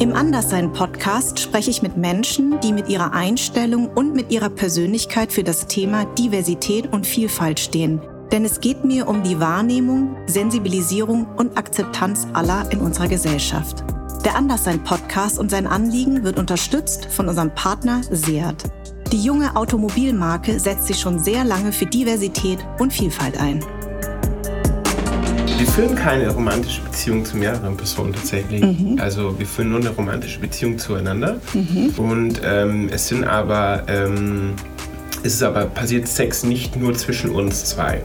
Im Anderssein-Podcast spreche ich mit Menschen, die mit ihrer Einstellung und mit ihrer Persönlichkeit für das Thema Diversität und Vielfalt stehen. Denn es geht mir um die Wahrnehmung, Sensibilisierung und Akzeptanz aller in unserer Gesellschaft. Der Anderssein-Podcast und sein Anliegen wird unterstützt von unserem Partner Seat. Die junge Automobilmarke setzt sich schon sehr lange für Diversität und Vielfalt ein. Wir führen keine romantische Beziehung zu mehreren Personen tatsächlich. Mhm. Also wir führen nur eine romantische Beziehung zueinander. Mhm. Und ähm, es sind aber, ähm, es ist aber passiert Sex nicht nur zwischen uns zwei.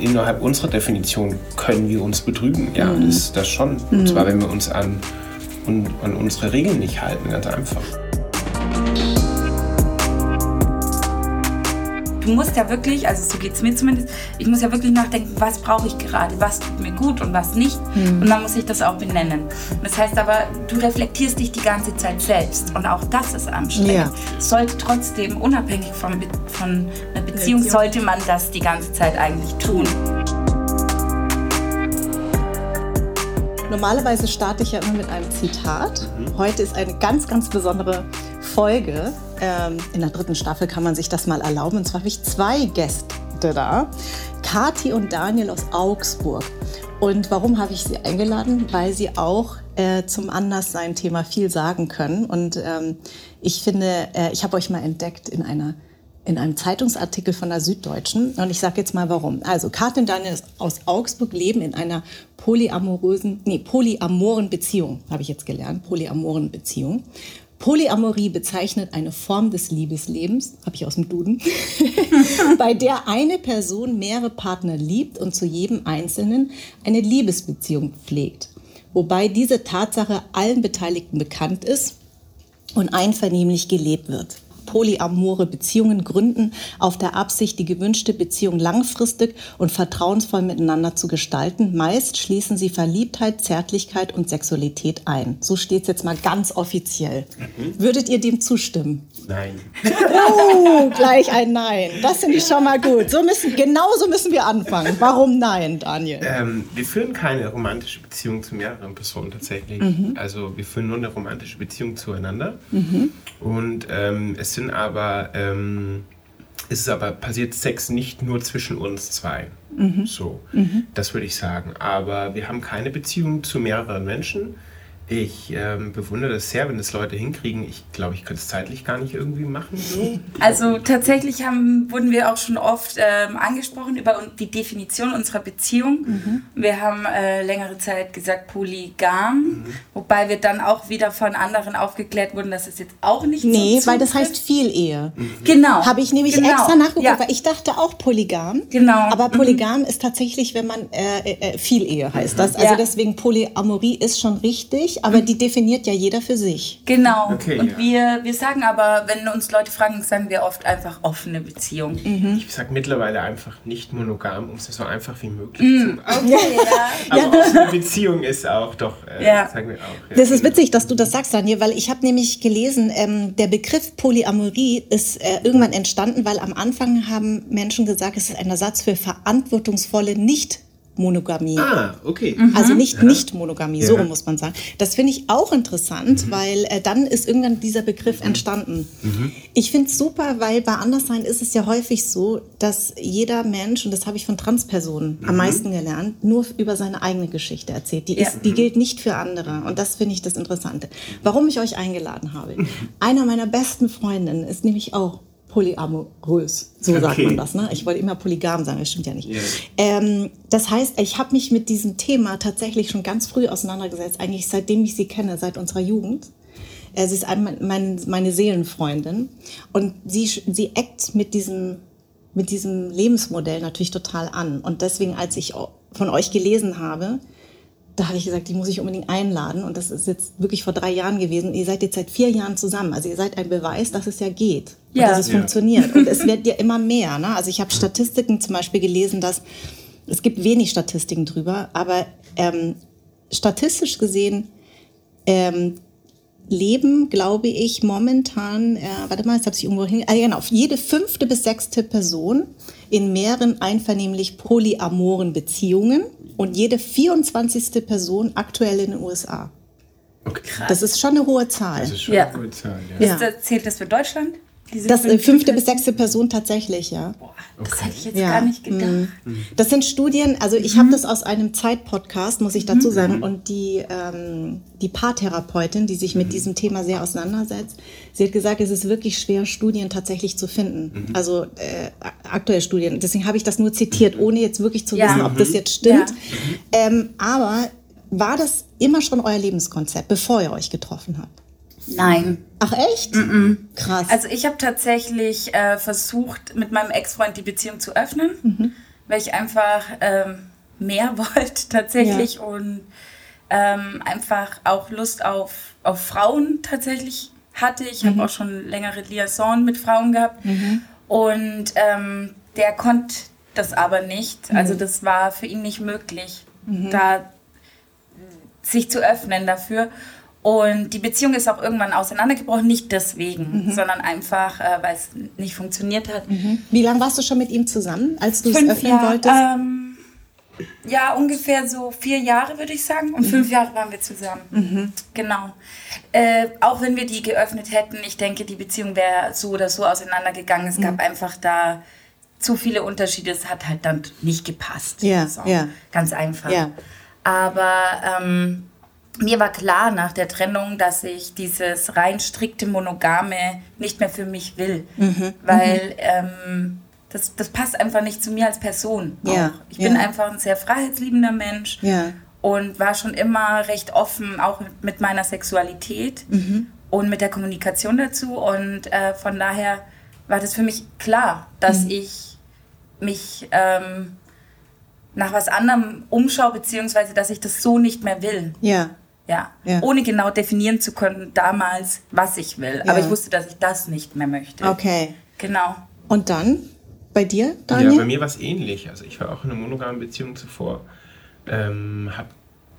Innerhalb unserer Definition können wir uns betrügen. Ja, mhm. das, das schon. Und mhm. zwar, wenn wir uns an, an unsere Regeln nicht halten, ganz einfach. Du musst ja wirklich, also so geht es mir zumindest, ich muss ja wirklich nachdenken, was brauche ich gerade, was tut mir gut und was nicht. Mhm. Und dann muss ich das auch benennen. Das heißt aber, du reflektierst dich die ganze Zeit selbst und auch das ist anstrengend. Ja. Sollte trotzdem, unabhängig von, von einer Beziehung, sollte man das die ganze Zeit eigentlich tun. Normalerweise starte ich ja immer mit einem Zitat. Mhm. Heute ist eine ganz, ganz besondere Folge. Ähm, in der dritten Staffel kann man sich das mal erlauben. Und zwar habe ich zwei Gäste da. Kati und Daniel aus Augsburg. Und warum habe ich sie eingeladen? Weil sie auch äh, zum Anderssein-Thema viel sagen können. Und ähm, ich finde, äh, ich habe euch mal entdeckt in einer in einem Zeitungsartikel von der Süddeutschen. Und ich sage jetzt mal warum. Also Karin und Daniel aus Augsburg leben in einer polyamorösen, nee, polyamoren Beziehung, habe ich jetzt gelernt, polyamoren Beziehung. Polyamorie bezeichnet eine Form des Liebeslebens, habe ich aus dem Duden, bei der eine Person mehrere Partner liebt und zu jedem Einzelnen eine Liebesbeziehung pflegt. Wobei diese Tatsache allen Beteiligten bekannt ist und einvernehmlich gelebt wird polyamore Beziehungen gründen auf der Absicht, die gewünschte Beziehung langfristig und vertrauensvoll miteinander zu gestalten. Meist schließen sie Verliebtheit, Zärtlichkeit und Sexualität ein. So steht es jetzt mal ganz offiziell. Mhm. Würdet ihr dem zustimmen? Nein. Oh, gleich ein Nein. Das finde ich schon mal gut. So müssen, genau so müssen wir anfangen. Warum Nein, Daniel? Ähm, wir führen keine romantische Beziehung zu mehreren Personen tatsächlich. Mhm. Also wir führen nur eine romantische Beziehung zueinander. Mhm. Und ähm, es sind aber, ähm, es ist aber passiert Sex nicht nur zwischen uns zwei. Mhm. So, mhm. das würde ich sagen. Aber wir haben keine Beziehung zu mehreren Menschen. Ich ähm, bewundere das sehr, wenn das Leute hinkriegen. Ich glaube, ich könnte es zeitlich gar nicht irgendwie machen. So. Also tatsächlich haben, wurden wir auch schon oft ähm, angesprochen über die Definition unserer Beziehung. Mhm. Wir haben äh, längere Zeit gesagt polygam, mhm. wobei wir dann auch wieder von anderen aufgeklärt wurden, dass es jetzt auch nicht Nee, so weil das heißt Vielehe. Mhm. Genau. Habe ich nämlich genau. extra nachgeguckt, ja. weil ich dachte auch polygam. Genau. Aber polygam mhm. ist tatsächlich, wenn man äh, äh, äh Vielehe heißt das. Also ja. deswegen Polyamorie ist schon richtig aber die definiert ja jeder für sich. Genau. Okay, und ja. wir, wir sagen aber, wenn uns Leute fragen, sagen wir oft einfach offene Beziehung. Mhm. Ich sage mittlerweile einfach nicht monogam, um es so einfach wie möglich mhm. zu machen. Okay, ja. aber ja, offene Beziehung ist auch doch, äh, ja. sagen wir auch. Ja. Das ist witzig, dass du das sagst, Daniel, weil ich habe nämlich gelesen, ähm, der Begriff Polyamorie ist äh, irgendwann entstanden, weil am Anfang haben Menschen gesagt, es ist ein Ersatz für verantwortungsvolle, nicht Monogamie. Ah, okay. Mhm. Also nicht ja. Nicht-Monogamie, so ja. muss man sagen. Das finde ich auch interessant, mhm. weil äh, dann ist irgendwann dieser Begriff mhm. entstanden. Mhm. Ich finde es super, weil bei Anderssein ist es ja häufig so, dass jeder Mensch, und das habe ich von Transpersonen am mhm. meisten gelernt, nur über seine eigene Geschichte erzählt. Die, ja. ist, die gilt nicht für andere. Und das finde ich das Interessante. Warum ich euch eingeladen habe. Einer meiner besten Freundinnen ist nämlich auch polyamorös, so okay. sagt man das. Ne? Ich wollte immer polygam sagen, das stimmt ja nicht. Yeah. Ähm, das heißt, ich habe mich mit diesem Thema tatsächlich schon ganz früh auseinandergesetzt, eigentlich seitdem ich sie kenne, seit unserer Jugend. Äh, sie ist mein, meine Seelenfreundin und sie, sie eckt mit diesem, mit diesem Lebensmodell natürlich total an. Und deswegen, als ich von euch gelesen habe, da habe ich gesagt, die muss ich unbedingt einladen. Und das ist jetzt wirklich vor drei Jahren gewesen. Ihr seid jetzt seit vier Jahren zusammen. Also ihr seid ein Beweis, dass es ja geht. Ja. Und dass es ja. funktioniert. Und es wird ja immer mehr. Ne? Also ich habe Statistiken zum Beispiel gelesen, dass es gibt wenig Statistiken drüber, aber ähm, statistisch gesehen ähm, leben, glaube ich, momentan, äh, warte mal, jetzt habe ich irgendwo hin, äh, genau, jede fünfte bis sechste Person in mehreren einvernehmlich polyamoren Beziehungen und jede 24. Person aktuell in den USA. Okay. Das ist schon eine hohe Zahl. Das ist schon Ja. eine gute Zahl, ja. Ja. Ist das, zählt das für Deutschland? Diese Das äh, fünf- fünfte bis sechste Person tatsächlich, ja. Boah, das Okay. hätte ich jetzt Ja. gar nicht gedacht. Mhm. Das sind Studien, also ich habe das aus einem Zeit-Podcast, muss ich dazu sagen, und die, ähm, die Paartherapeutin, die sich mit diesem Thema sehr auseinandersetzt, sie hat gesagt, es ist wirklich schwer, Studien tatsächlich zu finden. Also äh, aktuelle Studien. Deswegen habe ich das nur zitiert, ohne jetzt wirklich zu Ja. wissen, ob das jetzt stimmt. Ja. Ähm, aber war das immer schon euer Lebenskonzept, bevor ihr euch getroffen habt? Nein. Ach echt? Krass. Also ich habe tatsächlich äh, versucht, mit meinem Ex-Freund die Beziehung zu öffnen, weil ich einfach ähm, mehr wollte tatsächlich und ähm, einfach auch Lust auf, auf Frauen tatsächlich hatte. Ich habe auch schon längere Liaison mit Frauen gehabt und ähm, der konnte das aber nicht. Also das war für ihn nicht möglich, da sich zu öffnen dafür. Und die Beziehung ist auch irgendwann auseinandergebrochen, nicht deswegen, sondern einfach, äh, weil es nicht funktioniert hat. Wie lange warst du schon mit ihm zusammen, als du es öffnen Jahre, wolltest? ähm, ja, ungefähr so vier Jahre würde ich sagen. Und fünf Jahre waren wir zusammen. Genau. Äh, auch wenn wir die geöffnet hätten, ich denke, die Beziehung wäre so oder so auseinandergegangen. Es gab einfach da zu viele Unterschiede. Es hat halt dann nicht gepasst. Ja, so, ja. Ganz einfach. Ja. Aber ähm, mir war klar nach der Trennung, dass ich dieses rein strikte Monogame nicht mehr für mich will. Mhm, Weil ähm, das, das passt einfach nicht zu mir als Person. Ja. Ich bin ja. einfach ein sehr freiheitsliebender Mensch Ja. und war schon immer recht offen, auch mit, mit meiner Sexualität Mhm. und mit der Kommunikation dazu. Und äh, von daher war das für mich klar, dass Mhm. ich mich ähm, nach was anderem umschaue, beziehungsweise dass ich das so nicht mehr will. Ja. Ja. Ja. Ohne genau definieren zu können damals, was ich will. Ja. Aber ich wusste, dass ich das nicht mehr möchte. Okay. Genau. Und dann bei dir, Ja, Daniel? bei mir war es ähnlich. Also ich war auch in einer monogamen Beziehung zuvor. Ähm, habe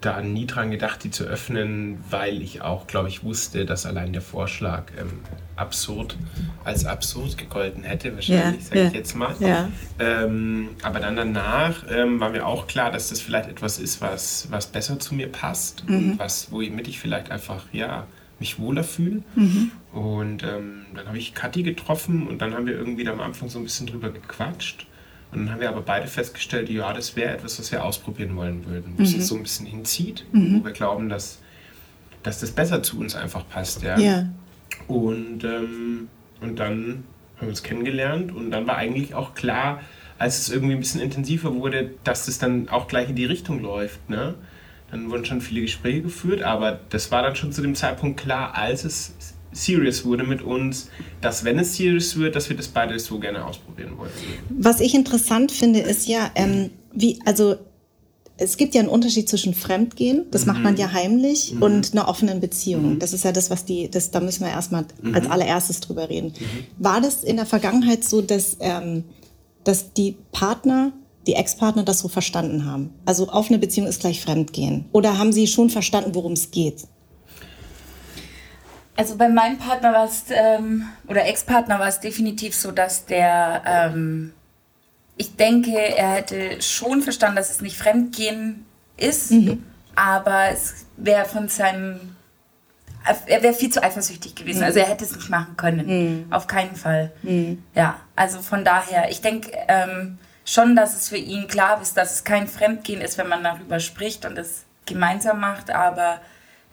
da nie dran gedacht, die zu öffnen, weil ich auch, glaube ich, wusste, dass allein der Vorschlag ähm, absurd als absurd gegolten hätte, wahrscheinlich, Ja, sage ja, ich jetzt mal. ja. Ähm, aber dann danach ähm, war mir auch klar, dass das vielleicht etwas ist, was, was besser zu mir passt Mhm. und was, womit ich vielleicht einfach, ja, mich wohler fühle. Mhm. Und ähm, dann habe ich Kathi getroffen und dann haben wir irgendwie am Anfang so ein bisschen drüber gequatscht. Und dann haben wir aber beide festgestellt, ja, das wäre etwas, was wir ausprobieren wollen würden, wo es Mhm. uns so ein bisschen hinzieht, wo wir glauben, dass, dass das besser zu uns einfach passt. Ja. Ja. Und, ähm, und dann haben wir uns kennengelernt und dann war eigentlich auch klar, als es irgendwie ein bisschen intensiver wurde, dass es dann auch gleich in die Richtung läuft. Ne? Dann wurden schon viele Gespräche geführt, aber das war dann schon zu dem Zeitpunkt klar, als es serious wurde mit uns, dass wenn es serious wird, dass wir das beide so gerne ausprobieren wollen. Was ich interessant finde, ist ja, ähm, wie, also es gibt ja einen Unterschied zwischen Fremdgehen, das macht man ja heimlich, und einer offenen Beziehung. Das ist ja das, was die, das, da müssen wir erstmal als allererstes drüber reden. War das in der Vergangenheit so, dass, ähm, dass die Partner, die Ex-Partner das so verstanden haben? Also offene Beziehung ist gleich Fremdgehen. Oder haben sie schon verstanden, worum es geht? Also bei meinem Partner war es, ähm, oder Ex-Partner war es definitiv so, dass der, ähm, ich denke, er hätte schon verstanden, dass es nicht Fremdgehen ist, aber es wäre von seinem, er wäre viel zu eifersüchtig gewesen. Also er hätte es nicht machen können. Auf keinen Fall. Ja, also von daher, ich denke ähm, schon, dass es für ihn klar ist, dass es kein Fremdgehen ist, wenn man darüber spricht und es gemeinsam macht, aber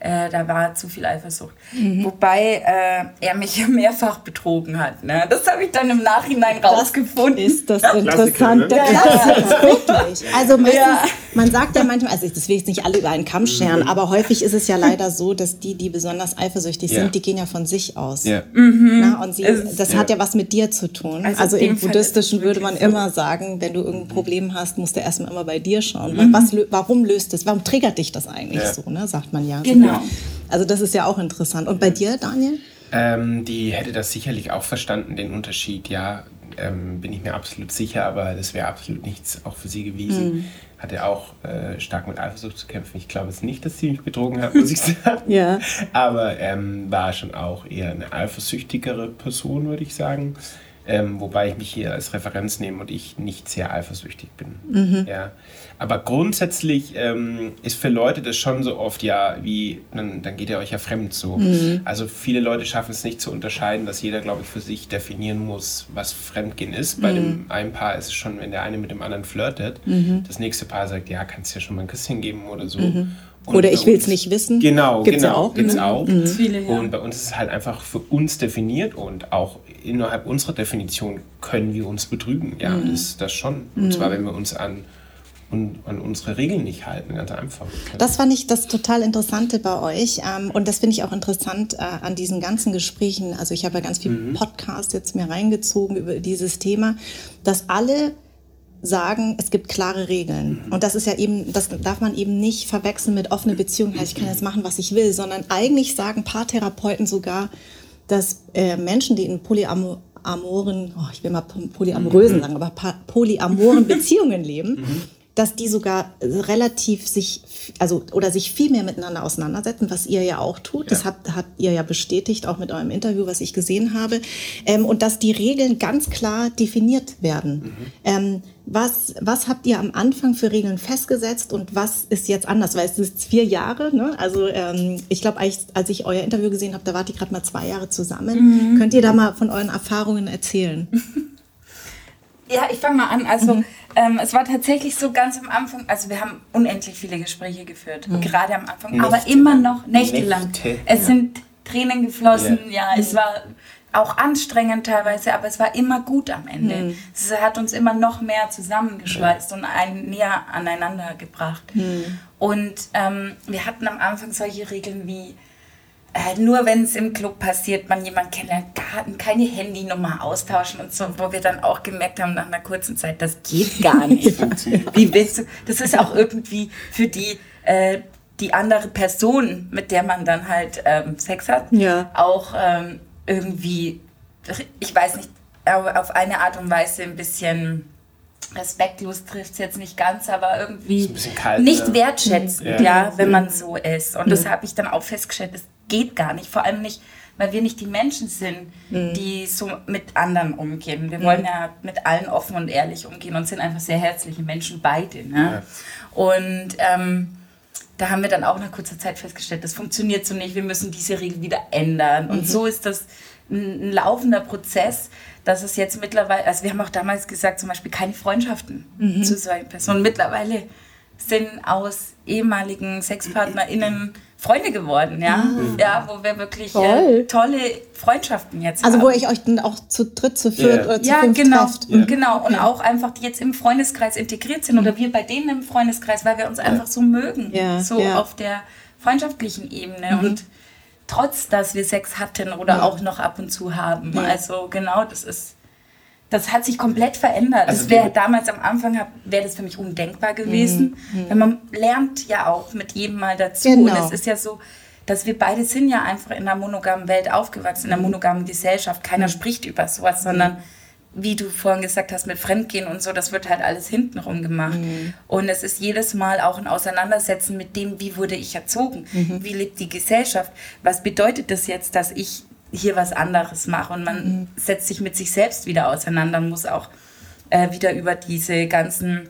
äh, da war zu viel Eifersucht. Wobei äh, er mich ja mehrfach betrogen hat. Ne? Das habe ich dann im Nachhinein rausgefunden. Ist das interessant? ne? Der Klassiker, wirklich. Also meistens, Ja. man sagt ja manchmal, also das will ich jetzt nicht alle über einen Kamm scheren, aber häufig ist es ja leider so, dass die, die besonders eifersüchtig Ja. sind, die gehen ja von sich aus. Ja. Na, und sie, Es- das ja. hat ja was mit dir zu tun. Also Also, in im Buddhistischen ist würde man immer sagen, wenn du irgendein Problem hast, musst du erstmal immer bei dir schauen. Mhm. Was, warum löst es, warum triggert dich das eigentlich Ja. so, ne? sagt man ja. Genau. Also das ist ja auch interessant. Und bei dir, Daniel? Ähm, die hätte das sicherlich auch verstanden, den Unterschied, ja, ähm, bin ich mir absolut sicher, aber das wäre absolut nichts auch für sie gewesen. Hatte auch äh, stark mit Eifersucht zu kämpfen. Ich glaube es nicht, dass sie mich betrogen hat, muss ich sagen. Ja. Aber ähm, war schon auch eher eine eifersüchtigere Person, würde ich sagen. Ähm, wobei ich mich hier als Referenz nehme und ich nicht sehr eifersüchtig bin. Mhm. Ja. Aber grundsätzlich ähm, ist für Leute das schon so oft, ja, wie, dann, dann geht ihr euch ja fremd so. Mhm. Also viele Leute schaffen es nicht zu unterscheiden, dass jeder, glaube ich, für sich definieren muss, was Fremdgehen ist. Bei mhm. dem einen Paar ist es schon, wenn der eine mit dem anderen flirtet, mhm. das nächste Paar sagt, ja, kannst du ja schon mal ein Küsschen geben oder so. Mhm. Oder ich will es nicht wissen. Genau, gibt's genau. Auch, gibt's mhm. auch. Mhm. Viele, ja. Und bei uns ist es halt einfach für uns definiert und auch innerhalb unserer Definition können wir uns betrügen. Ja, mhm. das ist das schon. Und mhm. zwar, wenn wir uns an, und an unsere Regeln nicht halten, ganz einfach. Das fand ich das total Interessante bei euch. Ähm, und das finde ich auch interessant äh, an diesen ganzen Gesprächen. Also ich habe ja ganz viel mhm. Podcast jetzt mir reingezogen über dieses Thema, dass alle sagen, es gibt klare Regeln. Und das ist ja eben, das darf man eben nicht verwechseln mit offene Beziehungen. Ich kann jetzt machen, was ich will, sondern eigentlich sagen Paartherapeuten sogar, dass äh, Menschen, die in polyamoren, oh, ich will mal polyamorösen sagen, aber polyamoren Beziehungen leben, mhm dass die sogar relativ sich, also oder sich viel mehr miteinander auseinandersetzen, was ihr ja auch tut. Ja. Das habt, habt ihr ja bestätigt, auch mit eurem Interview, was ich gesehen habe. Ähm, und dass die Regeln ganz klar definiert werden. Mhm. Ähm, was, was habt ihr am Anfang für Regeln festgesetzt und was ist jetzt anders? Weil es ist vier Jahre, ne? Also ähm, ich glaube, als ich euer Interview gesehen habe, da wart ihr gerade mal zwei Jahre zusammen. Mhm. Könnt ihr da mal von euren Erfahrungen erzählen? Ja, ich fange mal an. Also mhm. Ähm, es war tatsächlich so ganz am Anfang, also wir haben unendlich viele Gespräche geführt, mhm. gerade am Anfang, Nächte aber immer noch nächtelang. Nächte. Es ja. sind Tränen geflossen, ja. ja, es war auch anstrengend teilweise, aber es war immer gut am Ende. Mhm. Es hat uns immer noch mehr zusammengeschweißt und ein, näher aneinander gebracht. Mhm. Und ähm, wir hatten am Anfang solche Regeln wie, äh, nur wenn es im Club passiert, man jemanden kennenlernt, keine Handynummer austauschen und so, wo wir dann auch gemerkt haben nach einer kurzen Zeit, das geht gar nicht. Wie willst du? Das ist auch irgendwie für die äh, die andere Person, mit der man dann halt ähm, Sex hat, ja. auch ähm, irgendwie, ich weiß nicht, auf eine Art und Weise ein bisschen respektlos trifft es jetzt nicht ganz, aber irgendwie kalt, nicht ja. wertschätzend, ja. ja. wenn man so ist. Und das habe ich dann auch festgestellt, das geht gar nicht. Vor allem nicht, weil wir nicht die Menschen sind, mhm. die so mit anderen umgehen. Wir mhm. wollen ja mit allen offen und ehrlich umgehen und sind einfach sehr herzliche Menschen beide. Ne? Und ähm, da haben wir dann auch nach kurzer Zeit festgestellt, das funktioniert so nicht, wir müssen diese Regel wieder ändern. Und mhm. so ist das ein, ein, laufender Prozess, dass es jetzt mittlerweile, also wir haben auch damals gesagt, zum Beispiel keine Freundschaften mhm. zu solchen Personen. Mittlerweile sind aus ehemaligen SexpartnerInnen Freunde geworden, ja. Mhm. Ja, wo wir wirklich äh, tolle Freundschaften jetzt also haben. Also wo ich euch dann auch zu dritt, zu viert yeah. oder zu ja, fünf genau, trefft. Ja, genau. Und ja. auch einfach, die jetzt im Freundeskreis integriert sind oder wir bei denen im Freundeskreis, weil wir uns einfach so mögen. Ja. So auf der freundschaftlichen Ebene. Mhm. Und trotz, dass wir Sex hatten oder auch noch ab und zu haben. Also genau, das ist das hat sich komplett verändert. Also das wäre damals am Anfang wäre das für mich undenkbar gewesen. Mhm. Weil man lernt ja auch mit jedem mal dazu. Genau. Und es ist ja so, dass wir beide sind ja einfach in einer monogamen Welt aufgewachsen, in einer monogamen Gesellschaft. Keiner mhm. spricht über sowas, sondern wie du vorhin gesagt hast, mit Fremdgehen und so, das wird halt alles hintenrum gemacht. Mhm. Und es ist jedes Mal auch ein Auseinandersetzen mit dem, wie wurde ich erzogen, mhm. wie lebt die Gesellschaft, was bedeutet das jetzt, dass ich hier was anderes mache und man mhm. setzt sich mit sich selbst wieder auseinander und muss auch äh, wieder über diese ganzen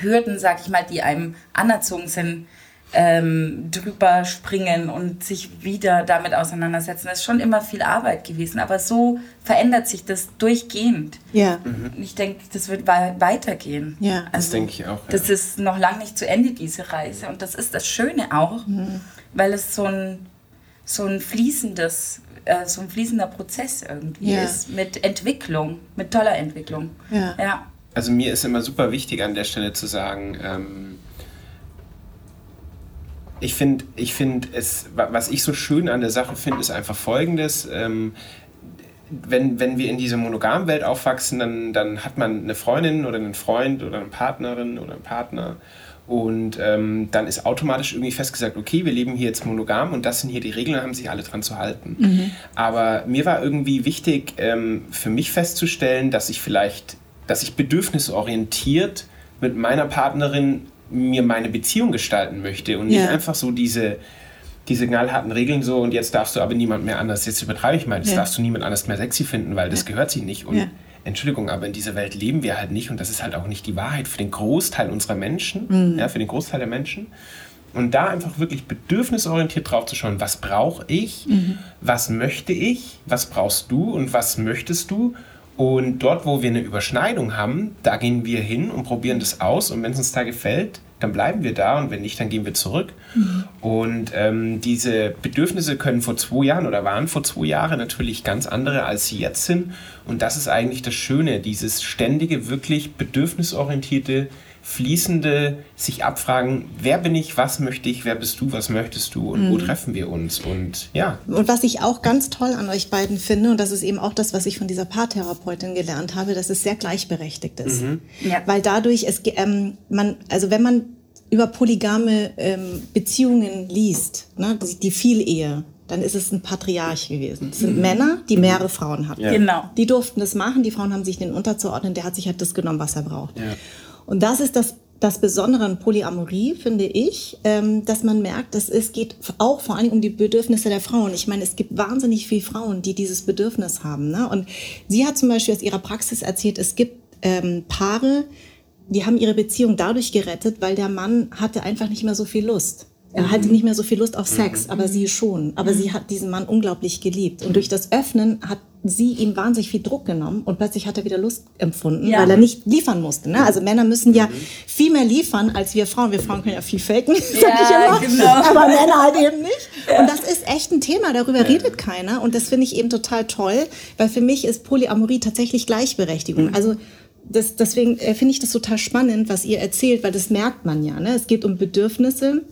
Hürden, sag ich mal, die einem anerzogen sind, ähm, drüber springen und sich wieder damit auseinandersetzen. Das ist schon immer viel Arbeit gewesen, aber so verändert sich das durchgehend. Ja. Mhm. Ich denke, das wird weitergehen. Ja. Also, das denke ich auch. Ja. Das ist noch lange nicht zu Ende, diese Reise. Und das ist das Schöne auch, mhm. weil es so ein, so ein fließendes äh, so ein fließender Prozess irgendwie ja. ist mit Entwicklung, mit toller Entwicklung. Ja. ja. Also mir ist immer super wichtig an der Stelle zu sagen, ähm, ich finde, ich find es, was ich so schön an der Sache finde, ist einfach folgendes. Ähm, wenn, wenn wir in dieser monogamen Welt aufwachsen, dann, dann hat man eine Freundin oder einen Freund oder eine Partnerin oder einen Partner und ähm, dann ist automatisch irgendwie festgesagt, okay, wir leben hier jetzt monogam und das sind hier die Regeln, da haben sich alle dran zu halten. Mhm. Aber mir war irgendwie wichtig, ähm, für mich festzustellen, dass ich vielleicht, dass ich bedürfnisorientiert mit meiner Partnerin mir meine Beziehung gestalten möchte und ja. nicht einfach so diese, diese knallharten Regeln so und jetzt darfst du aber niemand mehr anders, jetzt übertreibe ich mal, das ja. darfst du niemand anders mehr sexy finden, weil das gehört sie nicht. Und Entschuldigung, aber in dieser Welt leben wir halt nicht und das ist halt auch nicht die Wahrheit für den Großteil unserer Menschen, mhm. ja, für den Großteil der Menschen. Und da einfach wirklich bedürfnisorientiert drauf zu schauen, was brauche ich, mhm. was möchte ich, was brauchst du und was möchtest du. Und dort, wo wir eine Überschneidung haben, da gehen wir hin und probieren das aus. Und wenn es uns da gefällt, dann bleiben wir da und wenn nicht, dann gehen wir zurück. Mhm. Und ähm, diese Bedürfnisse können vor zwei Jahren oder waren vor zwei Jahren natürlich ganz andere, als sie jetzt sind. Und das ist eigentlich das Schöne, dieses ständige, wirklich bedürfnisorientierte fließende sich abfragen, wer bin ich, was möchte ich, wer bist du, was möchtest du und mhm. wo treffen wir uns und ja. Und was ich auch ganz toll an euch beiden finde und das ist eben auch das, was ich von dieser Paartherapeutin gelernt habe, dass es sehr gleichberechtigt ist, mhm. ja. weil dadurch es ähm, man also wenn man über polygame ähm, Beziehungen liest, ne, die, die Vielehe, dann ist es ein Patriarch gewesen. Das sind mhm. Männer, die mehrere Frauen hatten. Ja. Genau. Die durften das machen, die Frauen haben sich den unterzuordnen, der hat sich halt das genommen, was er braucht. Ja. Und das ist das, das Besondere an Polyamorie, finde ich, ähm, dass man merkt, dass es geht auch vor allem um die Bedürfnisse der Frauen. Ich meine, es gibt wahnsinnig viele Frauen, die dieses Bedürfnis haben. Ne? Und sie hat zum Beispiel aus ihrer Praxis erzählt, es gibt ähm, Paare, die haben ihre Beziehung dadurch gerettet, weil der Mann hatte einfach nicht mehr so viel Lust. Er hatte nicht mehr so viel Lust auf Sex, mhm. aber sie schon. Aber sie hat diesen Mann unglaublich geliebt. Und durch das Öffnen hat sie ihm wahnsinnig viel Druck genommen und plötzlich hat er wieder Lust empfunden, ja. weil er nicht liefern musste. Ne? Also Männer müssen ja mhm. viel mehr liefern als wir Frauen. Wir Frauen können ja viel faken, ja, Genau. aber Männer halt eben nicht. Ja. Und das ist echt ein Thema, darüber redet keiner. Und das finde ich eben total toll, weil für mich ist Polyamorie tatsächlich Gleichberechtigung. Mhm. Also das, deswegen äh, finde ich das total spannend, was ihr erzählt, weil das merkt man ja. Ne? Es geht um Bedürfnisse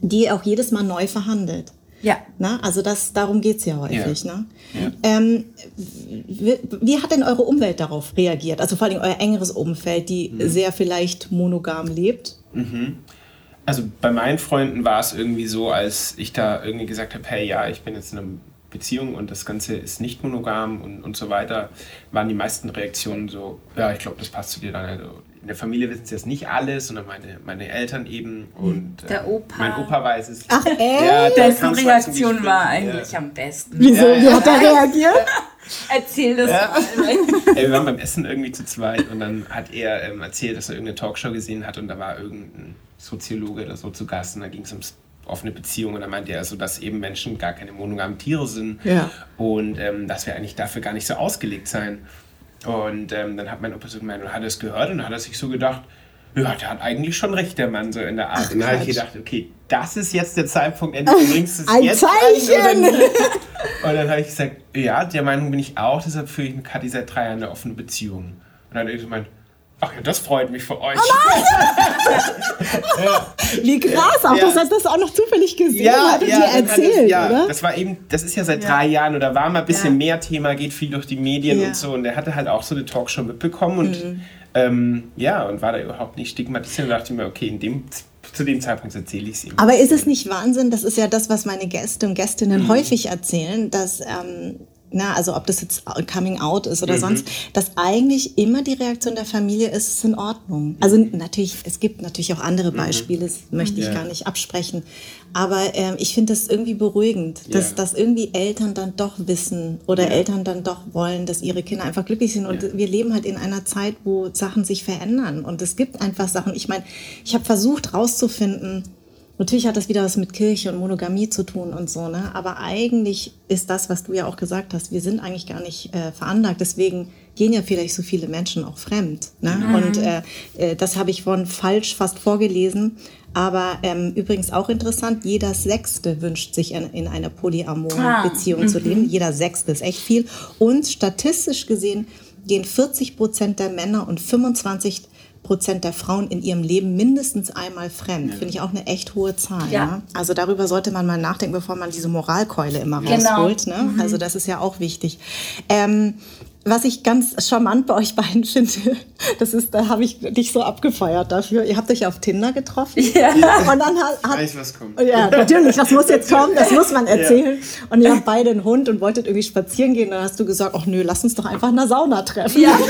die auch jedes Mal neu verhandelt. Ja. Na, also das, darum geht's ja häufig. Ja. Ne? Ja. Ähm, wie, wie, hat denn eure Umwelt darauf reagiert? Also vor allem euer engeres Umfeld, die mhm. sehr vielleicht monogam lebt? Mhm. Also bei meinen Freunden war es irgendwie so, als ich da irgendwie gesagt habe, hey, ja, ich bin jetzt in einer Beziehung und das Ganze ist nicht monogam und, und so weiter, waren die meisten Reaktionen so, ja, ich glaube, das passt zu dir dann. Also, in der Familie wissen sie jetzt nicht alles, sondern meine, meine Eltern eben und der äh, Opa. mein Opa weiß es. Ach, ey, ja, dessen Reaktion war eigentlich ja. am besten. Wieso? Ja, Wie hat er reagiert? Erzähl das ja. mal. Ey, wir waren beim Essen irgendwie zu zweit und dann hat er ähm, erzählt, dass er irgendeine Talkshow gesehen hat und da war irgendein Soziologe oder so zu Gast und da ging es ums offene Beziehung und da meinte er so, dass eben Menschen gar keine monogamen Tiere sind ja. und ähm, dass wir eigentlich dafür gar nicht so ausgelegt seien. Und ähm, dann hat mein Opa so gemeint und hat es gehört und dann hat er sich so gedacht, ja, der hat eigentlich schon recht, der Mann, so in der Art. Ach, und dann habe ich gedacht, okay, das ist jetzt der Zeitpunkt, entweder bringst du es Ein jetzt Zeichen. Und dann habe ich gesagt, ja, der Meinung bin ich auch, deshalb führe ich mit Kathi seit drei Jahren eine offene Beziehung. Und dann habe ich gemeint, Ach ja, das freut mich für euch. Oh ja. Wie krass, auch ja. dass er das auch noch zufällig gesehen ja, hat und ja, dir erzählt, es, ja, oder? Das war eben, das ist ja seit drei Jahren oder war mal ein bisschen mehr Thema, geht viel durch die Medien und so. Und der hatte halt auch so eine Talkshow mitbekommen und mhm. ähm, ja, und war da überhaupt nicht stigmatisiert und dachte mir, okay, in dem zu dem Zeitpunkt erzähle ich es ihm. Aber ist es nicht Wahnsinn? Das ist ja das, was meine Gäste und Gästinnen mhm. häufig erzählen, dass ähm, na, also ob das jetzt Coming Out ist oder mhm. sonst, dass eigentlich immer die Reaktion der Familie ist, es ist in Ordnung. Also natürlich, es gibt natürlich auch andere mhm. Beispiele, das möchte ich ja. gar nicht absprechen. Aber ähm, ich finde das irgendwie beruhigend, dass, ja. dass irgendwie Eltern dann doch wissen oder ja. Eltern dann doch wollen, dass ihre Kinder einfach glücklich sind. Und wir leben halt in einer Zeit, wo Sachen sich verändern. Und es gibt einfach Sachen. Ich meine, ich habe versucht rauszufinden, Natürlich hat das wieder was mit Kirche und Monogamie zu tun und so, ne? Aber eigentlich ist das, was du ja auch gesagt hast, wir sind eigentlich gar nicht äh, veranlagt. Deswegen gehen ja vielleicht so viele Menschen auch fremd. Ne? Mhm. Und äh, äh, das habe ich von falsch fast vorgelesen. Aber ähm, übrigens auch interessant, jeder Sechste wünscht sich in, in einer polyamoren ah. Beziehung mhm. zu leben. Jeder Sechste ist echt viel. Und statistisch gesehen gehen 40 Prozent der Männer und 25 Prozent der Frauen in ihrem Leben mindestens einmal fremd. Ja. Finde ich auch eine echt hohe Zahl. Ja. Ne? Also darüber sollte man mal nachdenken, bevor man diese Moralkeule immer genau. rausholt. Ne? Mhm. Also das ist ja auch wichtig. Ähm, was ich ganz charmant bei euch beiden finde, das ist, da habe ich dich so abgefeiert dafür. Ihr habt euch auf Tinder getroffen. Ja. Und dann hat, hat weiß, was kommt. Ja, natürlich, das muss jetzt kommen, das muss man erzählen. Ja. Und ihr habt beide einen Hund und wolltet irgendwie spazieren gehen. Dann hast du gesagt, ach nö, lass uns doch einfach in der Sauna treffen. Ja.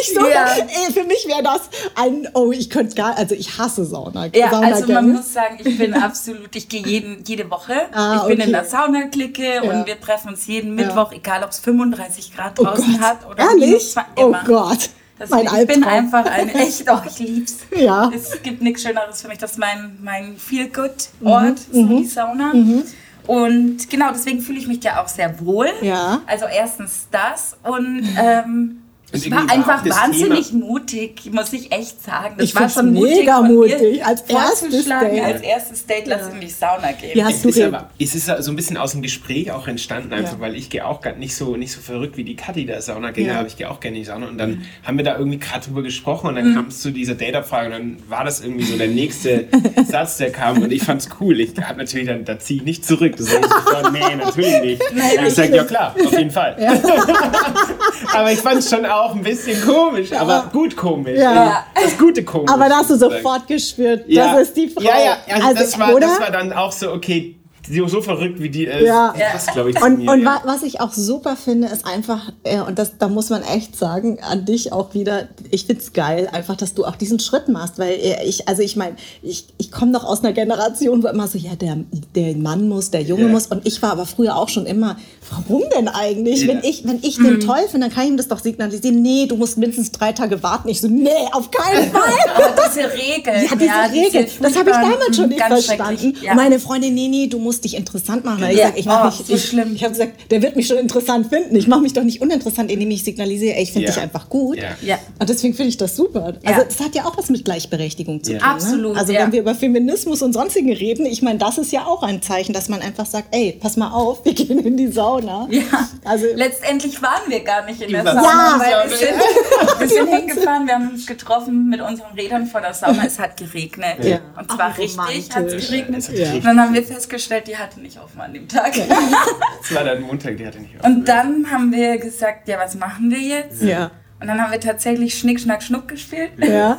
Ich so, ja. ey, für mich wäre das ein, oh, ich könnte gar, also ich hasse Sauna. Ja, Sauna also man muss sagen, ich bin absolut, ich gehe jeden, jede Woche. Ah, ich bin in der Sauna-Clique ja. und wir treffen uns jeden Mittwoch, egal ob es 35 Grad oh draußen oh hat oder Ehrlich? zwei. Oh Gott. Das mein ich bin einfach ein echt, oh, ich lieb's. Ja. Es gibt nichts Schöneres für mich. Das ist mein, mein Feel-Good-Ort, mhm. so mhm. die Sauna. Mhm. Und genau, deswegen fühle ich mich ja auch sehr wohl. Ja. Also erstens das und ähm, ich war einfach wahnsinnig Thema. mutig, muss ich echt sagen. Das ich war schon mega mutig. Als erstes Date. Als erstes Date, lass ja. in die Sauna gehen. Wie hast du ist aber, es ist so ein bisschen aus dem Gespräch auch entstanden, einfach ja. weil ich gehe auch nicht so, nicht so verrückt wie die Kathi der Sauna ging, ja. aber ich gehe auch gerne in die Sauna. Und dann mhm. haben wir da irgendwie gerade drüber gesprochen und dann mhm. kam es zu dieser Date-Abfrage und dann war das irgendwie so der nächste Satz, der kam und ich fand es cool. Ich habe natürlich dann, da ziehe ich nicht zurück. Das heißt, ich nee, natürlich nicht. Nein, ich sage, ja klar, auf jeden Fall. aber ich fand es schon auch auch ein bisschen komisch, ja. aber gut komisch. Ja. Das gute komisch. Aber da hast du sofort gespürt, ja. das ist die Frau. Ja, ja, also, also das, war, das war dann auch so, okay, so, so verrückt wie die ist. Ja. Passt, glaube ich, und, mir, und ja. was ich auch super finde, ist einfach, äh, und das, da muss man echt sagen, an dich auch wieder, ich finde es geil, einfach, dass du auch diesen Schritt machst, weil äh, ich, also ich meine, ich, ich komme doch aus einer Generation, wo immer so, ja, der, der Mann muss, der Junge ja. muss, und ich war aber früher auch schon immer, warum denn eigentlich? Ja. Wenn ich, wenn ich mhm. den toll finde, dann kann ich ihm das doch signalisieren, nee, du musst mindestens drei Tage warten. Ich so, nee, auf keinen Fall. aber diese Regel. Ja, diese ja, Regel. Diese das habe ich damals schon nicht verstanden. Meine Freundin, nee, nee, du musst musst dich interessant machen. Weil ja. ich sag, ich oh, mich, so ich, schlimm. Ich habe gesagt, der wird mich schon interessant finden. Ich mache mich doch nicht uninteressant, indem ich signalisiere, ey, ich finde ja. dich einfach gut. Ja. Und deswegen finde ich das super. Also das hat ja auch was mit Gleichberechtigung zu tun. Ne? Absolut. Ne? Also wenn wir über Feminismus und sonstigen reden, ich meine, das ist ja auch ein Zeichen, dass man einfach sagt, ey, pass mal auf, wir gehen in die Sauna. Ja. Also letztendlich waren wir gar nicht in der Sauna, ja. weil wir sind, wir sind hingefahren, wir haben uns getroffen mit unseren Rädern vor der Sauna. Es hat geregnet. Ja. Und zwar Ach, richtig hat es geregnet. Und dann haben wir festgestellt, die hatte nicht offen an dem Tag. das war dann Montag, die hatte nicht offen. Und dann haben wir gesagt, ja, was machen wir jetzt? Ja. Und dann haben wir tatsächlich Schnick, Schnack, Schnuck gespielt. Ja.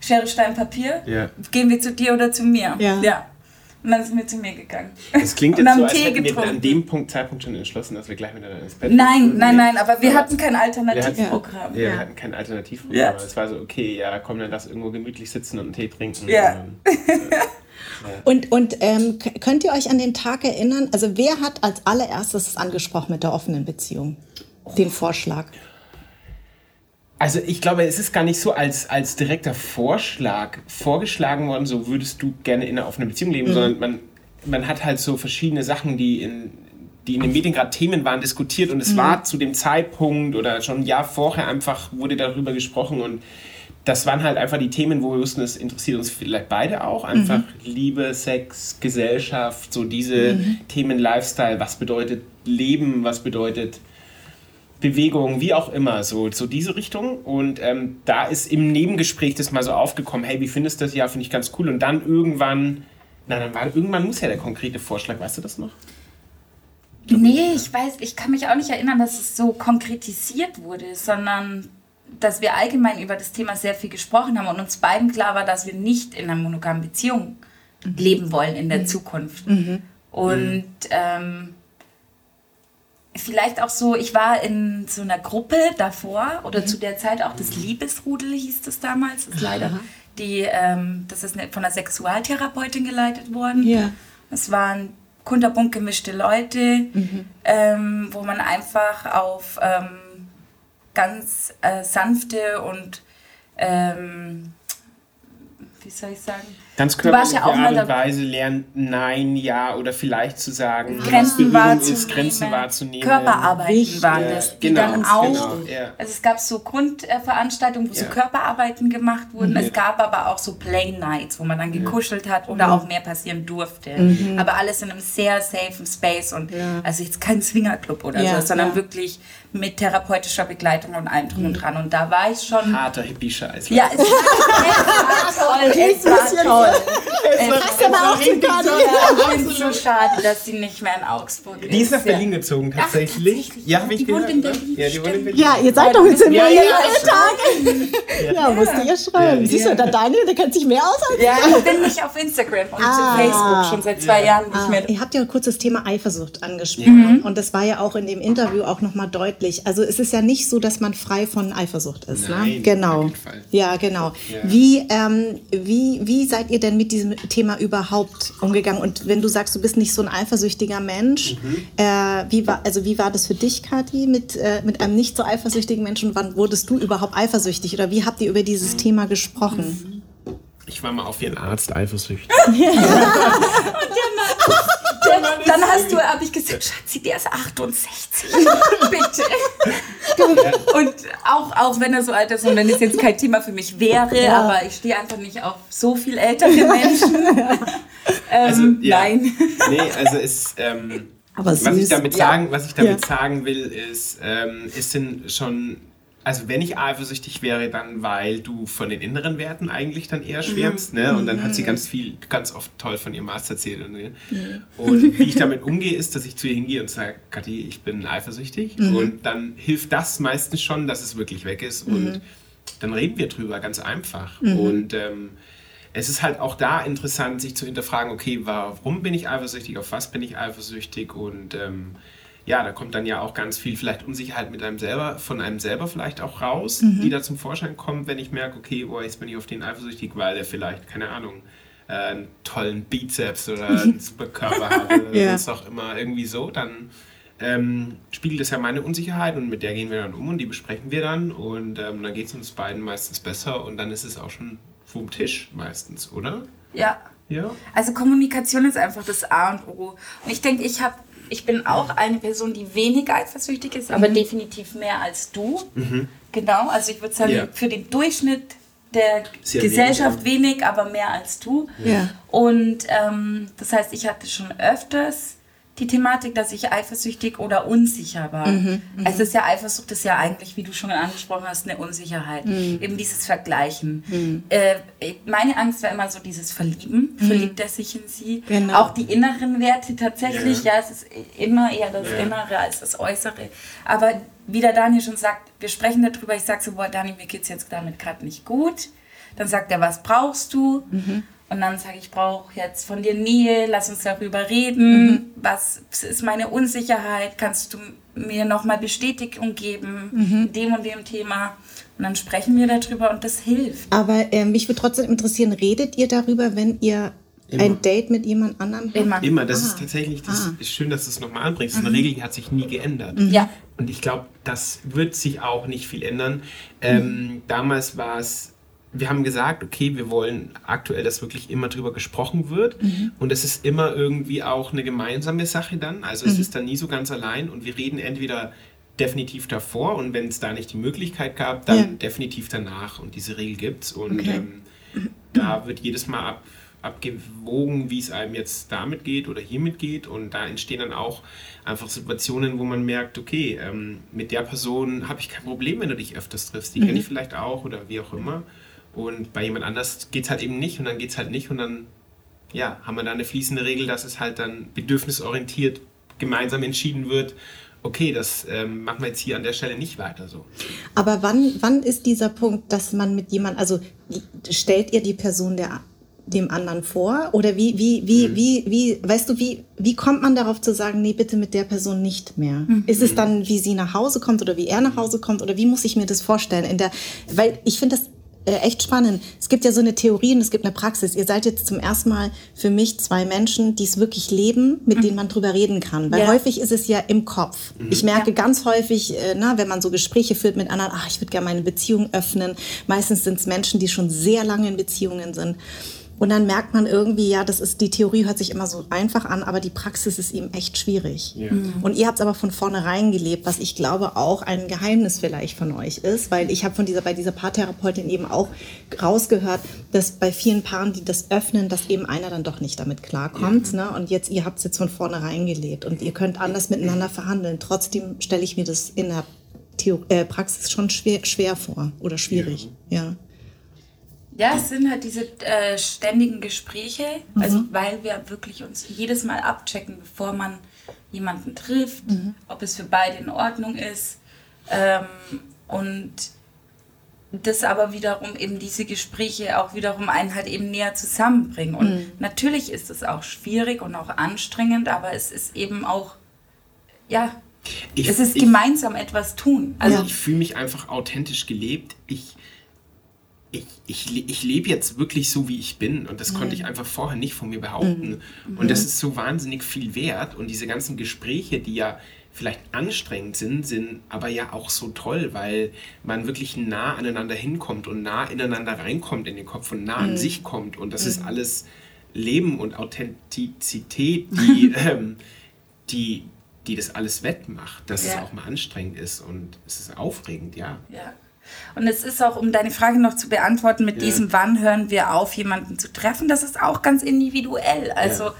Schere, Stein, Papier. Ja. Gehen wir zu dir oder zu mir? Ja. ja. Und dann sind wir zu mir gegangen. Das klingt jetzt so, als Tee hätten wir an dem Punkt, Zeitpunkt schon entschlossen, dass wir gleich miteinander ins Bett Nein, nein, nein, aber wir hatten kein Alternativprogramm. Wir, hatten, ja. wir hatten kein Alternativprogramm. Ja. Es war so, okay, ja, komm, dann lass irgendwo gemütlich sitzen und einen Tee trinken. Ja. Und dann, äh, und, und ähm, könnt ihr euch an den Tag erinnern? Also wer hat als allererstes angesprochen mit der offenen Beziehung? Den Vorschlag? Also ich glaube, es ist gar nicht so als, als direkter Vorschlag vorgeschlagen worden, so würdest du gerne in einer offenen Beziehung leben, mhm. sondern man, man hat halt so verschiedene Sachen, die in, die in den Medien gerade Themen waren, diskutiert und es mhm. war zu dem Zeitpunkt oder schon ein Jahr vorher einfach wurde darüber gesprochen und das waren halt einfach die Themen, wo wir wussten, es interessiert uns vielleicht beide auch. Einfach mhm. Liebe, Sex, Gesellschaft, so diese mhm. Themen, Lifestyle, was bedeutet Leben, was bedeutet Bewegung, wie auch immer, so, so diese Richtung. Und ähm, da ist im Nebengespräch das mal so aufgekommen, hey, wie findest du das? Ja, finde ich ganz cool. Und dann irgendwann, na, dann war irgendwann muss ja der konkrete Vorschlag, weißt du das noch? Nee, ich weiß, ich kann mich auch nicht erinnern, dass es so konkretisiert wurde, sondern dass wir allgemein über das Thema sehr viel gesprochen haben und uns beiden klar war, dass wir nicht in einer monogamen Beziehung mhm. leben wollen in der mhm. Zukunft. Mhm. Und ähm, vielleicht auch so, ich war in so einer Gruppe davor oder mhm. zu der Zeit auch das Liebesrudel hieß das damals, das ist leider die, ähm, das ist von einer Sexualtherapeutin geleitet worden. Ja. Es waren kunterbunt gemischte Leute, mhm. ähm, wo man einfach auf ähm, ganz äh, sanfte und ähm, wie soll ich sagen? Ganz körperliche ja Art und Weise lernen, Nein, Ja oder vielleicht zu sagen, Grenzen wahrzunehmen, ist, Grenzen wahrzunehmen. Körperarbeiten waren das, die genau, dann auch, genau, ja. also es gab so Grundveranstaltungen, wo ja. so Körperarbeiten gemacht wurden, mhm. es gab aber auch so Play Nights, wo man dann gekuschelt hat oder mhm. auch mehr passieren durfte, mhm. aber alles in einem sehr safen Space und also jetzt kein Swingerclub oder so, sondern wirklich mit therapeutischer Begleitung und allem drum und dran und da war ich schon... Harter Hippie-Scheiß. Ja, es war, es war toll, es war toll. passt aber auch ich es so schade, dass sie nicht mehr in Augsburg ist. Die ist nach Ja. Berlin gezogen, tatsächlich. ja, habe ich Die wohnt gehört. in? Berlin, Ja, die wohnt in. Berlin. Ja, ihr seid doch jetzt in Berlin ja, alle Tage. Ja, musst du ihr schreiben. Siehst du, der Daniel, der kennt sich mehr aus als Ja, ich bin nicht auf Instagram und Ah. Facebook schon seit zwei Jahren nicht mehr. Ihr habt ja kurz das Thema Eifersucht angesprochen und das war ja auch in dem Interview auch nochmal deutlich. Also es ist ja nicht so, dass man frei von Eifersucht ist. ne? Nein, Genau. keinen Fall. Ja, genau. Ja. Wie, ähm, wie, wie seid ihr denn mit diesem Thema überhaupt umgegangen? Und wenn du sagst, du bist nicht so ein eifersüchtiger Mensch, äh, wie, war, also wie war das für dich, Kathi, mit, äh, mit einem nicht so eifersüchtigen Menschen? Wann wurdest du überhaupt eifersüchtig oder wie habt ihr über dieses Thema gesprochen? Ich war mal auf ihren Arzt eifersüchtig. Dann hast du, habe ich gesagt, Schatzi, der ist 68. Bitte. Und auch, auch wenn er so alt ist und wenn es jetzt kein Thema für mich wäre, aber ich stehe einfach nicht auf so viel ältere Menschen. ähm, Also, ja. Nein. Nee, also es, ähm, Aber was ich damit Ja. sagen, was ich damit Ja. sagen will, ist, ähm, es sind schon, also wenn ich eifersüchtig wäre, dann weil du von den inneren Werten eigentlich dann eher schwärmst, ne? Und dann hat sie ganz viel, ganz oft toll von ihrem Arzt erzählt. Und, ne? und wie ich damit umgehe, ist, dass ich zu ihr hingehe und sage, Kathi, ich bin eifersüchtig. Und dann hilft das meistens schon, dass es wirklich weg ist. Und dann reden wir drüber, ganz einfach. Und ähm, es ist halt auch da interessant, sich zu hinterfragen, okay, warum bin ich eifersüchtig, auf was bin ich eifersüchtig und ähm, ja, da kommt dann ja auch ganz viel vielleicht Unsicherheit mit einem selber, von einem selber vielleicht auch raus, die da zum Vorschein kommt, wenn ich merke, okay, boah, jetzt bin ich auf den eifersüchtig, weil er vielleicht, keine Ahnung, äh, einen tollen Bizeps oder einen super Körper hat oder Ja. sonst auch immer irgendwie so, dann ähm, spiegelt das ja meine Unsicherheit und mit der gehen wir dann um und die besprechen wir dann und ähm, dann geht es uns beiden meistens besser und dann ist es auch schon vom Tisch meistens, oder? Ja. Ja. Also Kommunikation ist einfach das A und O. Und ich denke, ich habe, ich bin auch eine Person, die wenig eifersüchtig ist, aber definitiv mehr als du. Genau, also ich würde sagen, Ja. für den Durchschnitt der Sehr Gesellschaft wenig, aber mehr als du. Ja. Und ähm, das heißt, ich hatte schon öfters die Thematik, dass ich eifersüchtig oder unsicher war. Also es ist ja Eifersucht ist ja eigentlich, wie du schon angesprochen hast, eine Unsicherheit. Eben dieses Vergleichen. Äh, meine Angst war immer so dieses Verlieben. Verliebt er sich in sie? Genau. Auch die inneren Werte tatsächlich. Ja. Ja, es ist immer eher das Ja. Innere als das Äußere. Aber wie der Daniel schon sagt, wir sprechen darüber. Ich sage so, boah, Daniel, mir geht es jetzt damit gerade nicht gut. Dann sagt er, was brauchst du? Und dann sage ich, ich brauche jetzt von dir Nähe, lass uns darüber reden. Was ist meine Unsicherheit? Kannst du mir nochmal Bestätigung geben in dem und dem Thema? Und dann sprechen wir darüber und das hilft. Aber äh, mich würde trotzdem interessieren, redet ihr darüber, wenn ihr Immer. ein Date mit jemand anderem habt? Immer. Immer, das Ah. ist tatsächlich, das Ah. ist schön, dass du es nochmal anbringst. Ist eine Regel, hat sich nie geändert. Ja. Und ich glaube, das wird sich auch nicht viel ändern. Ähm, damals war es, wir haben gesagt, okay, wir wollen aktuell, dass wirklich immer drüber gesprochen wird. Und es ist immer irgendwie auch eine gemeinsame Sache dann. Also es ist dann nie so ganz allein und wir reden entweder definitiv davor und wenn es da nicht die Möglichkeit gab, dann Ja. definitiv danach. Und diese Regel gibt's und Okay. ähm, da wird jedes Mal ab, abgewogen, wie es einem jetzt damit geht oder hiermit geht. Und da entstehen dann auch einfach Situationen, wo man merkt, okay, ähm, mit der Person habe ich kein Problem, wenn du dich öfters triffst. Die kenne ich vielleicht auch oder wie auch immer. Und bei jemand anders geht es halt eben nicht und dann geht es halt nicht und dann ja, haben wir da eine fließende Regel, dass es halt dann bedürfnisorientiert gemeinsam entschieden wird, okay, das ähm, machen wir jetzt hier an der Stelle nicht weiter so. Aber wann, wann ist dieser Punkt, dass man mit jemand, also stellt ihr die Person der, dem anderen vor? Oder wie, wie, wie, wie, wie, weißt du, wie, wie kommt man darauf zu sagen, nee, bitte mit der Person nicht mehr? Ist es dann, wie sie nach Hause kommt oder wie er nach Hause kommt? Oder wie muss ich mir das vorstellen? In der, weil ich finde das echt spannend. Es gibt ja so eine Theorie und es gibt eine Praxis. Ihr seid jetzt zum ersten Mal für mich zwei Menschen, die es wirklich leben, mit denen man drüber reden kann. Weil Ja. häufig ist es ja im Kopf. Ich merke ganz häufig, äh, na, wenn man so Gespräche führt mit anderen, ach, ich würde gerne meine Beziehung öffnen. Meistens sind es Menschen, die schon sehr lange in Beziehungen sind. Und dann merkt man irgendwie, ja, das ist, die Theorie hört sich immer so einfach an, aber die Praxis ist eben echt schwierig. Ja. Und ihr habt es aber von vornherein gelebt, was ich glaube auch ein Geheimnis vielleicht von euch ist, weil ich habe von dieser, bei dieser Paartherapeutin eben auch rausgehört, dass bei vielen Paaren, die das öffnen, dass eben einer dann doch nicht damit klarkommt. Ne? Und jetzt, ihr habt es jetzt von vornherein gelebt und ihr könnt anders miteinander verhandeln. Trotzdem stelle ich mir das in der Theo äh, Praxis schon schwer, schwer vor oder schwierig. Ja. Ja, es sind halt diese äh, ständigen Gespräche, mhm. also weil wir wirklich uns jedes Mal abchecken, bevor man jemanden trifft, mhm. ob es für beide in Ordnung ist. Ähm, und das aber wiederum eben diese Gespräche auch wiederum einen halt eben näher zusammenbringen. Und mhm. natürlich ist es auch schwierig und auch anstrengend, aber es ist eben auch, ja, ich, es ist ich, gemeinsam etwas tun. Also ich fühle mich einfach authentisch gelebt. Ich, ich, ich, ich lebe jetzt wirklich so, wie ich bin. Und das mhm. konnte ich einfach vorher nicht von mir behaupten. Mhm. Und das ist so wahnsinnig viel wert. Und diese ganzen Gespräche, die ja vielleicht anstrengend sind, sind aber ja auch so toll, weil man wirklich nah aneinander hinkommt und nah ineinander reinkommt in den Kopf und nah mhm. an sich kommt. Und das mhm. ist alles Leben und Authentizität, die, ähm, die, die das alles wettmacht, dass ja. es auch mal anstrengend ist und es ist aufregend, ja. Ja. Und es ist auch, um deine Frage noch zu beantworten, mit ja. diesem, wann hören wir auf, jemanden zu treffen, das ist auch ganz individuell. Also ja.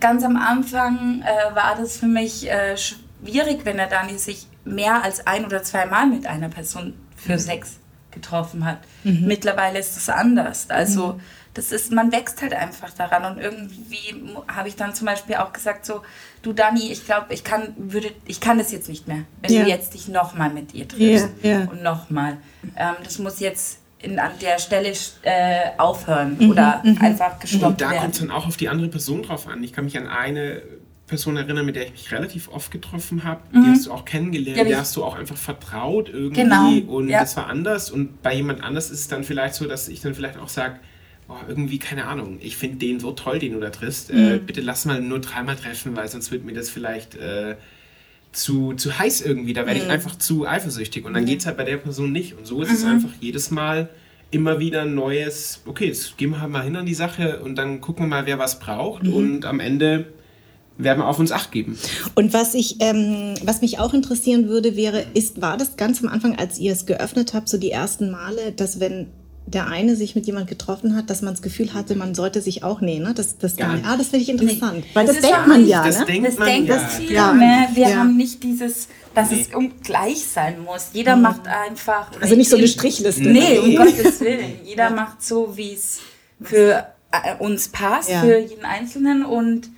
ganz am Anfang äh, war das für mich äh, schwierig, wenn er dann sich mehr als ein oder zweimal mit einer Person für mhm. Sex getroffen hat. Mhm. Mittlerweile ist das anders. Also mhm. Das ist, man wächst halt einfach daran und irgendwie habe ich dann zum Beispiel auch gesagt so, du Dani, ich glaube, ich kann, würde, ich kann das jetzt nicht mehr, wenn ja. du jetzt dich nochmal mit ihr triffst ja, ja. und nochmal. Ähm, das muss jetzt in, an der Stelle äh, aufhören mhm, oder mhm. einfach gestoppt werden. Und da kommt es dann auch auf die andere Person drauf an. Ich kann mich an eine Person erinnern, mit der ich mich relativ oft getroffen habe. Mhm. Die hast du auch kennengelernt, ja, der hast du auch einfach vertraut irgendwie. Genau. Und ja. das war anders. Und bei jemand anders ist es dann vielleicht so, dass ich dann vielleicht auch sage, oh, irgendwie, keine Ahnung, ich finde den so toll, den du da triffst. Äh, mhm. Bitte lass mal nur dreimal treffen, weil sonst wird mir das vielleicht äh, zu, zu heiß irgendwie. Da werde mhm. ich einfach zu eifersüchtig. Und dann mhm. geht es halt bei der Person nicht. Und so ist es mhm. einfach jedes Mal immer wieder ein neues, okay, jetzt gehen wir halt mal hin an die Sache und dann gucken wir mal, wer was braucht. Mhm. Und am Ende werden wir auf uns Acht geben. Und was ich, ähm, was mich auch interessieren würde, wäre, ist, war das ganz am Anfang, als ihr es geöffnet habt, so die ersten Male, dass wenn der eine sich mit jemand getroffen hat, dass man das Gefühl hatte, man sollte sich auch nähen. Ne? Das, das, ja. ah, das finde ich interessant. Nee. Weil das, das denkt man ja. Das ne? denkt das man denkt ja. das viele ja. mehr. Wir ja. haben nicht dieses, dass nee. es um gleich sein muss. Jeder mhm. macht einfach. Also nicht so eine Strichliste. Nee, um Gottes Willen. Jeder macht so, wie es für äh, uns passt, für jeden Einzelnen und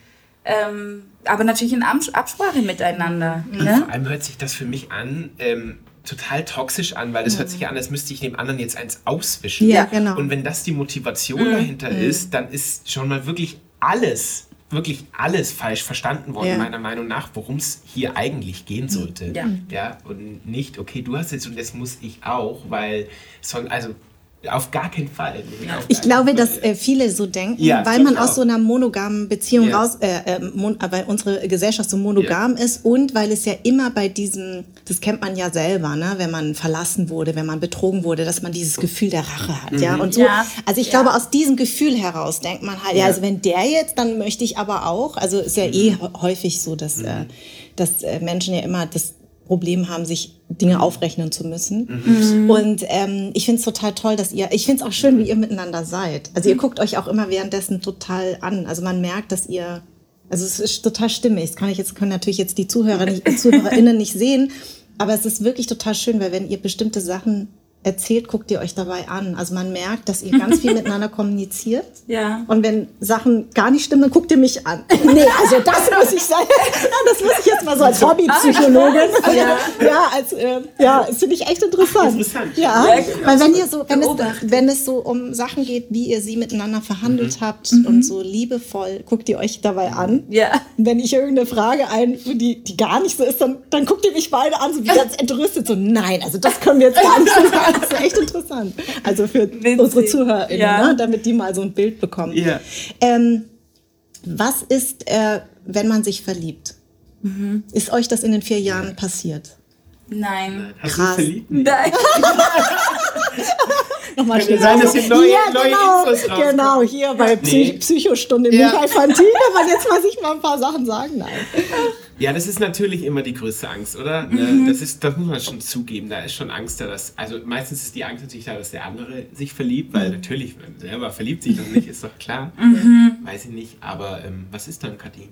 ähm, aber natürlich in Absprache miteinander. Ne? Vor allem hört sich das für mich an, ähm, total toxisch an, weil das mhm. hört sich an, als müsste ich dem anderen jetzt eins auswischen. Ja, genau. Und wenn das die Motivation mhm. dahinter mhm. ist, dann ist schon mal wirklich alles, wirklich alles falsch verstanden worden, ja. meiner Meinung nach, worum es hier eigentlich gehen sollte. Ja. ja. Und nicht, okay, du hast jetzt und das muss ich auch, weil, also auf gar keinen Fall. Ich glaube, Fall. dass äh, viele so denken, ja, weil man aus so einer monogamen Beziehung ja. raus, äh, äh, weil unsere Gesellschaft so monogam ja. ist und weil es ja immer bei diesem, das kennt man ja selber, ne, wenn man verlassen wurde, wenn man betrogen wurde, dass man dieses Gefühl der Rache hat, mhm. ja. Und so, also ich glaube, aus diesem Gefühl heraus denkt man halt, ja, also wenn der jetzt, dann möchte ich aber auch. Also ist ja eh mhm. eh häufig so, dass, mhm. äh, dass äh, Menschen ja immer das Problem haben, sich Dinge aufrechnen zu müssen. Mhm. Und ähm, ich finde es total toll, dass ihr, ich finde es auch schön, wie ihr miteinander seid. Also ihr guckt euch auch immer währenddessen total an. Also man merkt, dass ihr, also es ist total stimmig. Das kann ich jetzt, können natürlich jetzt die Zuhörer nicht, ZuhörerInnen nicht sehen. Aber es ist wirklich total schön, weil wenn ihr bestimmte Sachen erzählt, guckt ihr euch dabei an. Also man merkt, dass ihr ganz viel miteinander kommuniziert. Ja. Und wenn Sachen gar nicht stimmen, dann guckt ihr mich an. nee, also das muss ich sagen. das muss ich jetzt mal so als Hobbypsychologin. ja, ja, als, äh, ja, das finde ich echt interessant. interessant. Ja, weil wenn ihr so, wenn es, wenn es so um Sachen geht, wie ihr sie miteinander verhandelt mhm. habt mhm. und so liebevoll, guckt ihr euch dabei an. Ja. Wenn ich irgendeine Frage ein, die, die gar nicht so ist, dann, dann guckt ihr mich beide an, so wie ganz entrüstet, so nein, also das können wir jetzt gar nicht so sagen. Das ist echt interessant. Also für Witzig. unsere ZuhörerInnen, ja. ne? damit die mal so ein Bild bekommen. Ja. Ähm, was ist, äh, wenn man sich verliebt? Mhm. Ist euch das in den vier Jahren passiert? Nein. Hast Krass. du verliebt? Nein. Nochmal schnell sein, dass hier neue, ja, neue genau, Infos rauskommen. Genau, hier bei Psy nee. Psychostunde ja. Michael Fantin kann man jetzt mal sich mal ein paar Sachen sagen. Nein. Ja, das ist natürlich immer die größte Angst, oder? Ne, mhm. Das, ist, das muss man schon zugeben. Da ist schon Angst da, dass, also meistens ist die Angst natürlich da, dass der andere sich verliebt, weil mhm. natürlich, man selber verliebt sich noch nicht, ist doch klar. Mhm. Weiß ich nicht, aber ähm, was ist dann, Kathi?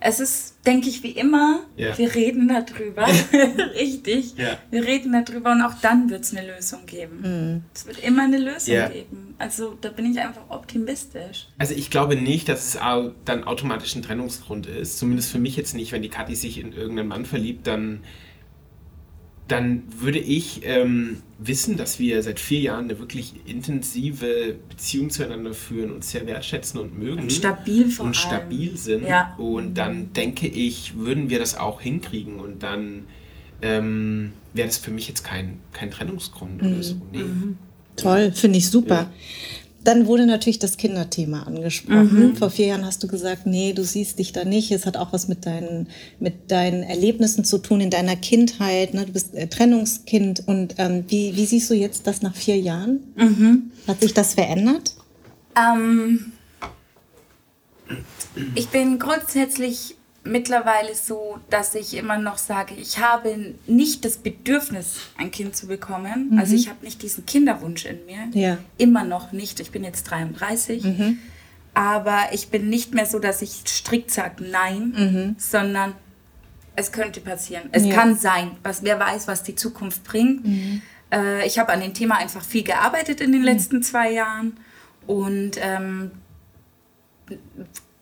Es ist, denke ich, wie immer, Ja. wir reden darüber. Richtig. Ja. Wir reden darüber und auch dann wird es eine Lösung geben. Es wird immer eine Lösung Ja. geben. Also da bin ich einfach optimistisch. Also ich glaube nicht, dass es dann automatisch ein Trennungsgrund ist. Zumindest für mich jetzt nicht. Wenn die Kathi sich in irgendeinen Mann verliebt, dann, dann würde ich ähm, wissen, dass wir seit vier Jahren eine wirklich intensive Beziehung zueinander führen, uns sehr wertschätzen und mögen. Und stabil vor und allem. stabil sind. Ja. Und dann denke ich, würden wir das auch hinkriegen. Und dann ähm, wäre das für mich jetzt kein, kein Trennungsgrund oder so. Nee. Toll, finde ich super. Dann wurde natürlich das Kinderthema angesprochen. Vor vier Jahren hast du gesagt, nee, du siehst dich da nicht. Es hat auch was mit deinen, mit deinen Erlebnissen zu tun in deiner Kindheit. Ne? Du bist äh, Trennungskind. Und ähm, wie, wie siehst du jetzt das nach vier Jahren? Hat sich das verändert? Ähm, ich bin grundsätzlich mittlerweile so, dass ich immer noch sage, ich habe nicht das Bedürfnis, ein Kind zu bekommen. Also ich habe nicht diesen Kinderwunsch in mir. Ja. Immer noch nicht. Ich bin jetzt 33. Aber ich bin nicht mehr so, dass ich strikt sage nein, sondern es könnte passieren. Es Ja. kann sein. Was, wer weiß, was die Zukunft bringt. Äh, ich habe an dem Thema einfach viel gearbeitet in den letzten zwei Jahren und ähm,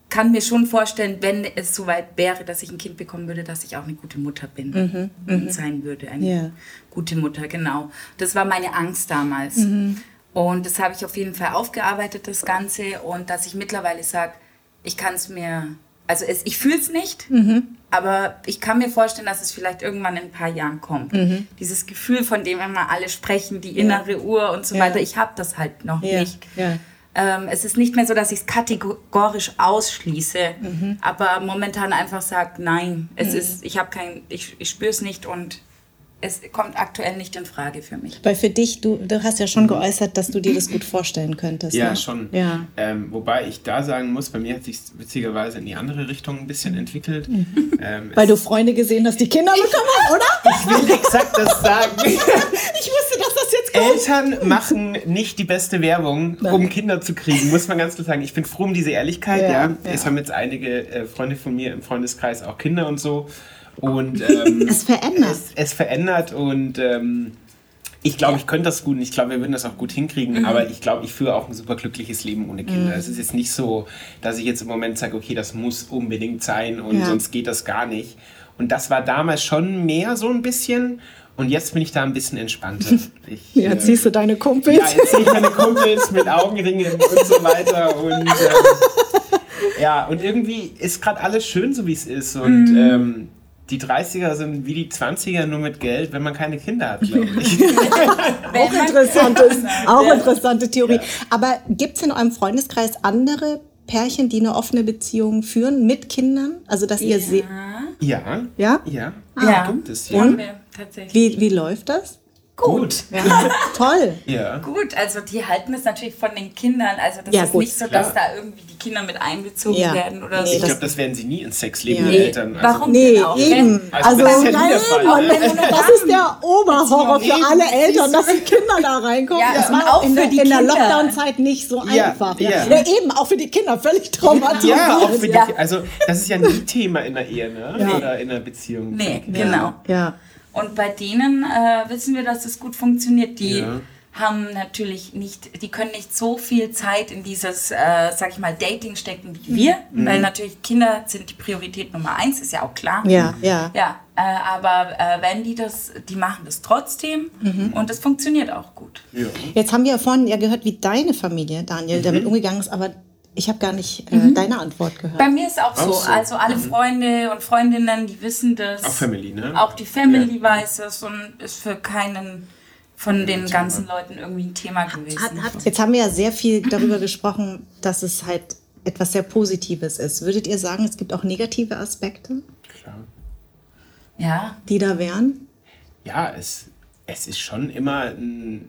kann mir schon vorstellen, wenn es soweit wäre, dass ich ein Kind bekommen würde, dass ich auch eine gute Mutter bin und sein würde. Eine Ja. gute Mutter, genau. Das war meine Angst damals. Und das habe ich auf jeden Fall aufgearbeitet, das Ganze. Und dass ich mittlerweile sage, ich kann es mir, also es, ich fühle es nicht, aber ich kann mir vorstellen, dass es vielleicht irgendwann in ein paar Jahren kommt. Dieses Gefühl, von dem immer alle sprechen, die innere Uhr und so Ja. weiter, ich habe das halt noch Ja. nicht. Ähm, es ist nicht mehr so, dass ich es kategorisch ausschließe, Mhm. aber momentan einfach sage, nein, es ist, ich habe kein, ich, ich spüre es nicht und es kommt aktuell nicht in Frage für mich. Weil für dich, du, du hast ja schon geäußert, dass du dir das gut vorstellen könntest. Ja, ne? schon. Ja. Ähm, wobei ich da sagen muss, bei mir hat sich witzigerweise in die andere Richtung ein bisschen entwickelt. Ähm, Weil du Freunde gesehen hast, die Kinder bekommen haben, oder? ich will exakt das sagen. Ich wusste, dass das jetzt kommt. Eltern machen nicht die beste Werbung, um Kinder zu kriegen, muss man ganz klar sagen. Ich bin froh um diese Ehrlichkeit. Ja, Ja. Es haben jetzt einige äh, Freunde von mir im Freundeskreis auch Kinder und so. Und ähm, Es verändert. Es, es verändert und ähm, ich glaube, ich könnte das gut und ich glaube, wir würden das auch gut hinkriegen, aber ich glaube, ich führe auch ein super glückliches Leben ohne Kinder. Es ist jetzt nicht so, dass ich jetzt im Moment sage, okay, das muss unbedingt sein und Ja. sonst geht das gar nicht. Und das war damals schon mehr so ein bisschen und jetzt bin ich da ein bisschen entspannter. Ich, Ja, äh, jetzt siehst du deine Kumpels. ja, jetzt sehe ich meine Kumpels mit Augenringen und so weiter. Und ähm, ja, und irgendwie ist gerade alles schön, so wie es ist. Und ähm, die 30er sind wie die 20er nur mit Geld, wenn man keine Kinder hat, glaube ich. auch interessantes, auch interessante Theorie. Aber gibt es in eurem Freundeskreis andere Pärchen, die eine offene Beziehung führen mit Kindern? Also dass ihr seht. Ja. Ja? Ja. Ja. Gibt es, ja. Haben wir tatsächlich. Wie, wie läuft das? Gut. Ja. Toll. Ja. Gut, also die halten es natürlich von den Kindern. Also das Ja, ist gut, nicht so, dass da irgendwie die Kinder mit einbezogen Ja. werden oder Nee, so. Ich glaube, das werden sie nie ins Sexleben Ja. der Eltern. Also, warum? Nee, eben. Also Also, das ist ja der Fall. Mann, das ist der Oberhorror für alle Eltern, dass die Kinder da reinkommen. Ja, das war auch in, für der, die in der. Lockdown-Zeit nicht so Ja, einfach. ja. Ja. eben, auch für die Kinder völlig traumatisiert. ja, auch für die, Ja. also das ist ja nie Thema in der Ehe, ne? Ja. Oder in einer Beziehung. Nee, genau. Ja. Und bei denen äh, wissen wir, dass es gut funktioniert. Die Ja. Haben natürlich nicht, die können nicht so viel Zeit in dieses, äh, sag ich mal, Dating stecken wie wir, Mhm. weil natürlich Kinder sind die Priorität Nummer eins, ist ja auch klar. Ja, ja. Ja, äh, aber äh, wenn die das, die machen das trotzdem Mhm. und es funktioniert auch gut. Ja. Jetzt haben wir ja vorhin ja gehört, wie deine Familie, Daniel, damit Mhm. umgegangen ist, aber ich habe gar nicht äh, deine Antwort gehört. Bei mir ist auch so, Auch so. also alle Freunde und Freundinnen, die wissen das. Auch Family, ne? Auch die Family weiß es und ist für keinen von den ganzen Leuten irgendwie ein Thema gewesen. Jetzt haben wir ja sehr viel darüber gesprochen, dass es halt etwas sehr Positives ist. Würdet ihr sagen, es gibt auch negative Aspekte, Klar. ja, die da wären? Ja, es, es ist schon immer ein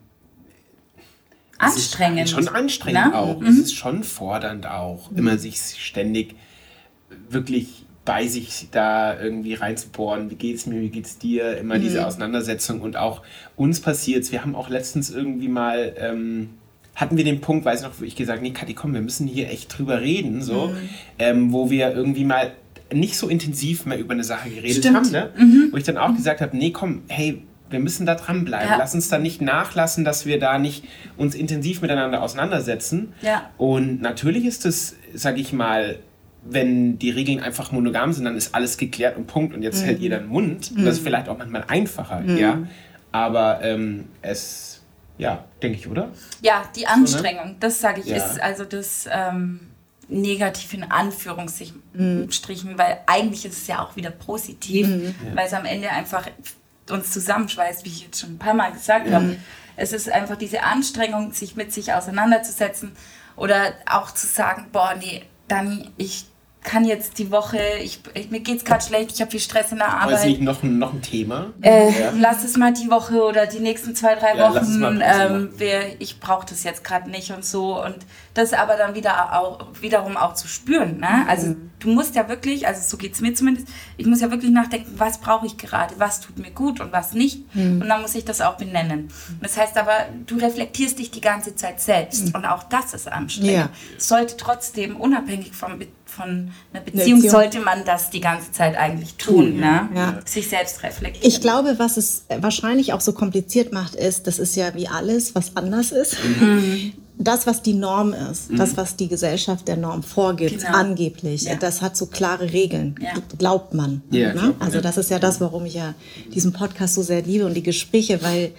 anstrengend. Es ist schon anstrengend Ne? auch. Es ist schon fordernd auch, immer sich ständig wirklich bei sich da irgendwie reinzubohren. Wie geht's mir, wie geht's dir? Immer diese Auseinandersetzung und auch uns passiert's. Wir haben auch letztens irgendwie mal ähm, hatten wir den Punkt, weiß ich noch, wo ich gesagt, nee, Kathi, komm, wir müssen hier echt drüber reden, so, ähm, wo wir irgendwie mal nicht so intensiv mehr über eine Sache geredet Stimmt. haben. Ne? Mhm. Wo ich dann auch gesagt habe, nee, komm, hey, wir müssen da dranbleiben. Ja. Lass uns da nicht nachlassen, dass wir da nicht uns intensiv miteinander auseinandersetzen. Ja. Und natürlich ist es, sag ich mal, wenn die Regeln einfach monogam sind, dann ist alles geklärt und Punkt. Und jetzt hält jeder den Mund. Und das ist vielleicht auch manchmal einfacher, ja. Aber ähm, es, ja, denke ich, oder? Ja, die Anstrengung, das sage ich, Ja. ist also das ähm, negativ in Anführungsstrichen, weil eigentlich ist es ja auch wieder positiv, weil es am Ende einfach uns zusammenschweißt, wie ich jetzt schon ein paar Mal gesagt habe. Es ist einfach diese Anstrengung, sich mit sich auseinanderzusetzen oder auch zu sagen, boah, nee, Dani, ich kann jetzt die Woche, ich, ich, mir geht's gerade schlecht, ich habe viel Stress in der Aber ist Arbeit. nicht noch, ein- noch ein Thema? Äh, Ja. Lass es mal die Woche oder die nächsten zwei, drei Ja, lass es mal Wochen. Ähm, wir, ich brauche das jetzt gerade nicht und so. Und das aber dann wieder auch, wiederum auch zu spüren. Ne? Also Mhm. Du musst ja wirklich, also so geht es mir zumindest, ich muss ja wirklich nachdenken, was brauche ich gerade, was tut mir gut und was nicht. Mhm. Und dann muss ich das auch benennen. Das heißt aber, du reflektierst dich die ganze Zeit selbst. Und auch das ist anstrengend. Ja. Sollte trotzdem, unabhängig vom, von einer Beziehung, Beziehung. sollte man das die ganze Zeit eigentlich tun. Ne? Ja. Sich selbst reflektieren. Ich glaube, was es wahrscheinlich auch so kompliziert macht, ist, das ist ja wie alles, was anders ist. Mhm. Das, was die Norm ist, das, was die Gesellschaft der Norm vorgibt, Genau. angeblich, Ja. das hat so klare Regeln, Ja. glaubt man. Ja, ne? glaubt Also das ist ja das, warum ich ja diesen Podcast so sehr liebe und die Gespräche, weil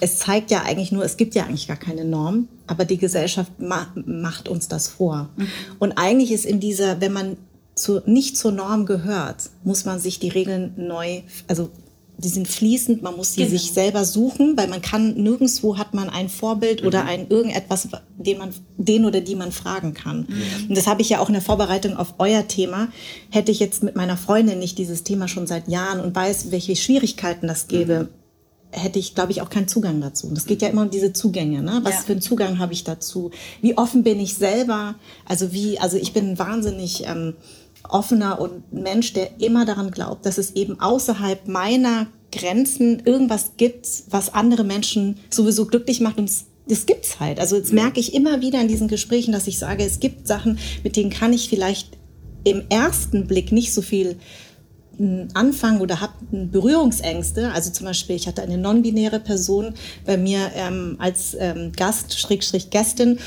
es zeigt ja eigentlich nur, es gibt ja eigentlich gar keine Norm, aber die Gesellschaft ma macht uns das vor. Mhm. Und eigentlich ist in dieser, wenn man zu, nicht zur Norm gehört, muss man sich die Regeln neu, also die sind fließend, man muss sie Genau. sich selber suchen, weil man kann nirgendwo hat man ein Vorbild oder ein irgendetwas, den man, den oder die man fragen kann. Und das habe ich ja auch in der Vorbereitung auf euer Thema. Hätte ich jetzt mit meiner Freundin nicht dieses Thema schon seit Jahren und weiß, welche Schwierigkeiten das gäbe, hätte ich, glaube ich, auch keinen Zugang dazu. Und es geht ja immer um diese Zugänge. Ne? Was Ja. für einen Zugang habe ich dazu? Wie offen bin ich selber? Also wie, also ich bin wahnsinnig ähm, offener und Mensch, der immer daran glaubt, dass es eben außerhalb meiner Grenzen irgendwas gibt, was andere Menschen sowieso glücklich macht und es- das gibt's halt. Also jetzt merke ich immer wieder in diesen Gesprächen, dass ich sage, es gibt Sachen, mit denen kann ich vielleicht im ersten Blick nicht so viel m, anfangen oder habe Berührungsängste. Also zum Beispiel, ich hatte eine non-binäre Person bei mir ähm, als ähm, Gast, Schrägstrich Gästin,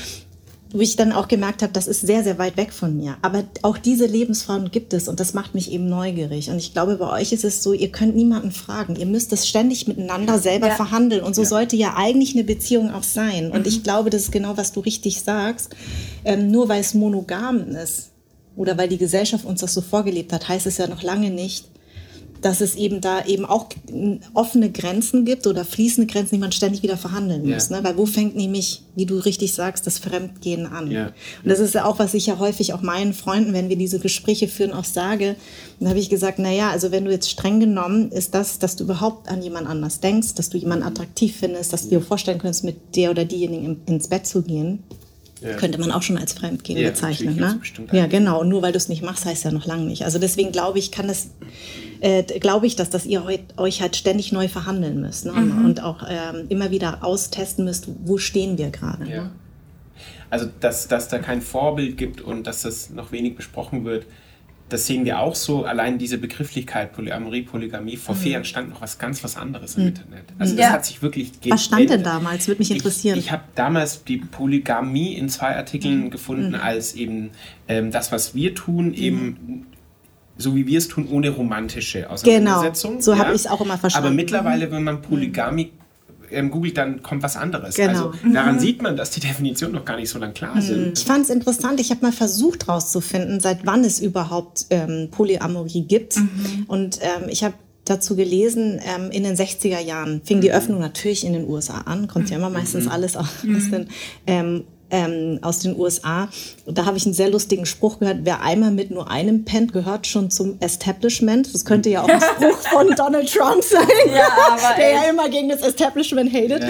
wo ich dann auch gemerkt habe, das ist sehr, sehr weit weg von mir. Aber auch diese Lebensfrauen gibt es und das macht mich eben neugierig. Und ich glaube, bei euch ist es so, ihr könnt niemanden fragen. Ihr müsst das ständig miteinander selber Ja. verhandeln. Und so sollte ja eigentlich eine Beziehung auch sein. Und ich glaube, das ist genau, was du richtig sagst. Ähm, nur weil es monogam ist oder weil die Gesellschaft uns das so vorgelebt hat, heißt es ja noch lange nicht, dass es eben da eben auch offene Grenzen gibt oder fließende Grenzen, die man ständig wieder verhandeln Ja. muss. Ne? Weil wo fängt nämlich, wie du richtig sagst, das Fremdgehen an? Ja. Und das ist ja auch, was ich ja häufig auch meinen Freunden, wenn wir diese Gespräche führen, auch sage. Dann habe ich gesagt, na ja, also wenn du jetzt streng genommen ist das, dass du überhaupt an jemand anders denkst, dass du jemanden attraktiv findest, dass du dir vorstellen könntest, mit der oder diejenigen ins Bett zu gehen, Ja. könnte man auch schon als Fremdgehen Ja, bezeichnen. Ne? Ja, genau. Und nur weil du es nicht machst, heißt ja noch lange nicht. Also deswegen glaube ich, kann das, äh, glaube ich, dass, dass ihr euch halt ständig neu verhandeln müsst ne? und auch ähm, immer wieder austesten müsst, wo stehen wir gerade. Ja. Ne? Also, dass, dass da kein Vorbild gibt und dass das noch wenig besprochen wird, das sehen wir auch so. Allein diese Begrifflichkeit Polyamorie, Polygamie, vor vier Jahren stand noch was ganz was anderes im Internet. Also das Ja. hat sich wirklich Was stand denn damals? Würde mich interessieren. Ich, ich habe damals die Polygamie in zwei Artikeln gefunden als eben ähm, das, was wir tun, eben so wie wir es tun, ohne romantische Auseinandersetzung. Genau. So habe ich's auch immer verstanden. Aber mittlerweile, wenn man Polygamie ähm, googelt, dann kommt was anderes. Genau. Also daran sieht man, dass die Definitionen noch gar nicht so lang klar sind. Ich fand es interessant, ich habe mal versucht herauszufinden, seit wann es überhaupt ähm, Polyamorie gibt. Und ähm, ich habe dazu gelesen, ähm, in den 60er Jahren fing die Öffnung natürlich in den USA an, kommt ja immer meistens alles aus den, ähm, ähm, aus den USA. Und da habe ich einen sehr lustigen Spruch gehört, wer einmal mit nur einem pennt, gehört schon zum Establishment. Das könnte ja auch ein Spruch von Donald Trump sein, Ja, der ja immer gegen das Establishment hatet.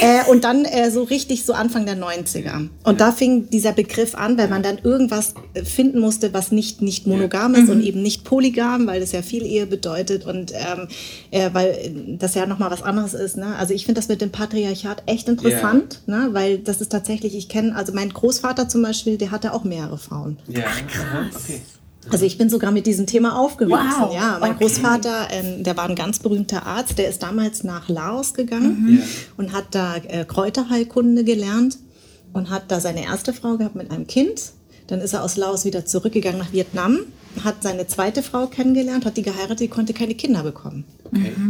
Äh, und dann äh, so richtig so Anfang der 90er. Und da fing dieser Begriff an, weil man dann irgendwas äh, finden musste, was nicht, nicht monogam ist und eben nicht polygam, weil das ja viel Ehe bedeutet und ähm, äh, weil das ja nochmal was anderes ist. Ne? Also ich finde das mit dem Patriarchat echt interessant, ne? weil das ist tatsächlich, ich kenne, also mein Großvater zum Beispiel, der hatte auch mehrere Frauen. Ja, aha, okay. Also ich bin sogar mit diesem Thema aufgewachsen. Wow, Ja, mein okay. Großvater, ähm, der war ein ganz berühmter Arzt, der ist damals nach Laos gegangen Mhm. Und hat da äh, Kräuterheilkunde gelernt und hat da seine erste Frau gehabt mit einem Kind. Dann ist er aus Laos wieder zurückgegangen nach Vietnam, hat seine zweite Frau kennengelernt, hat die geheiratet, die konnte keine Kinder bekommen.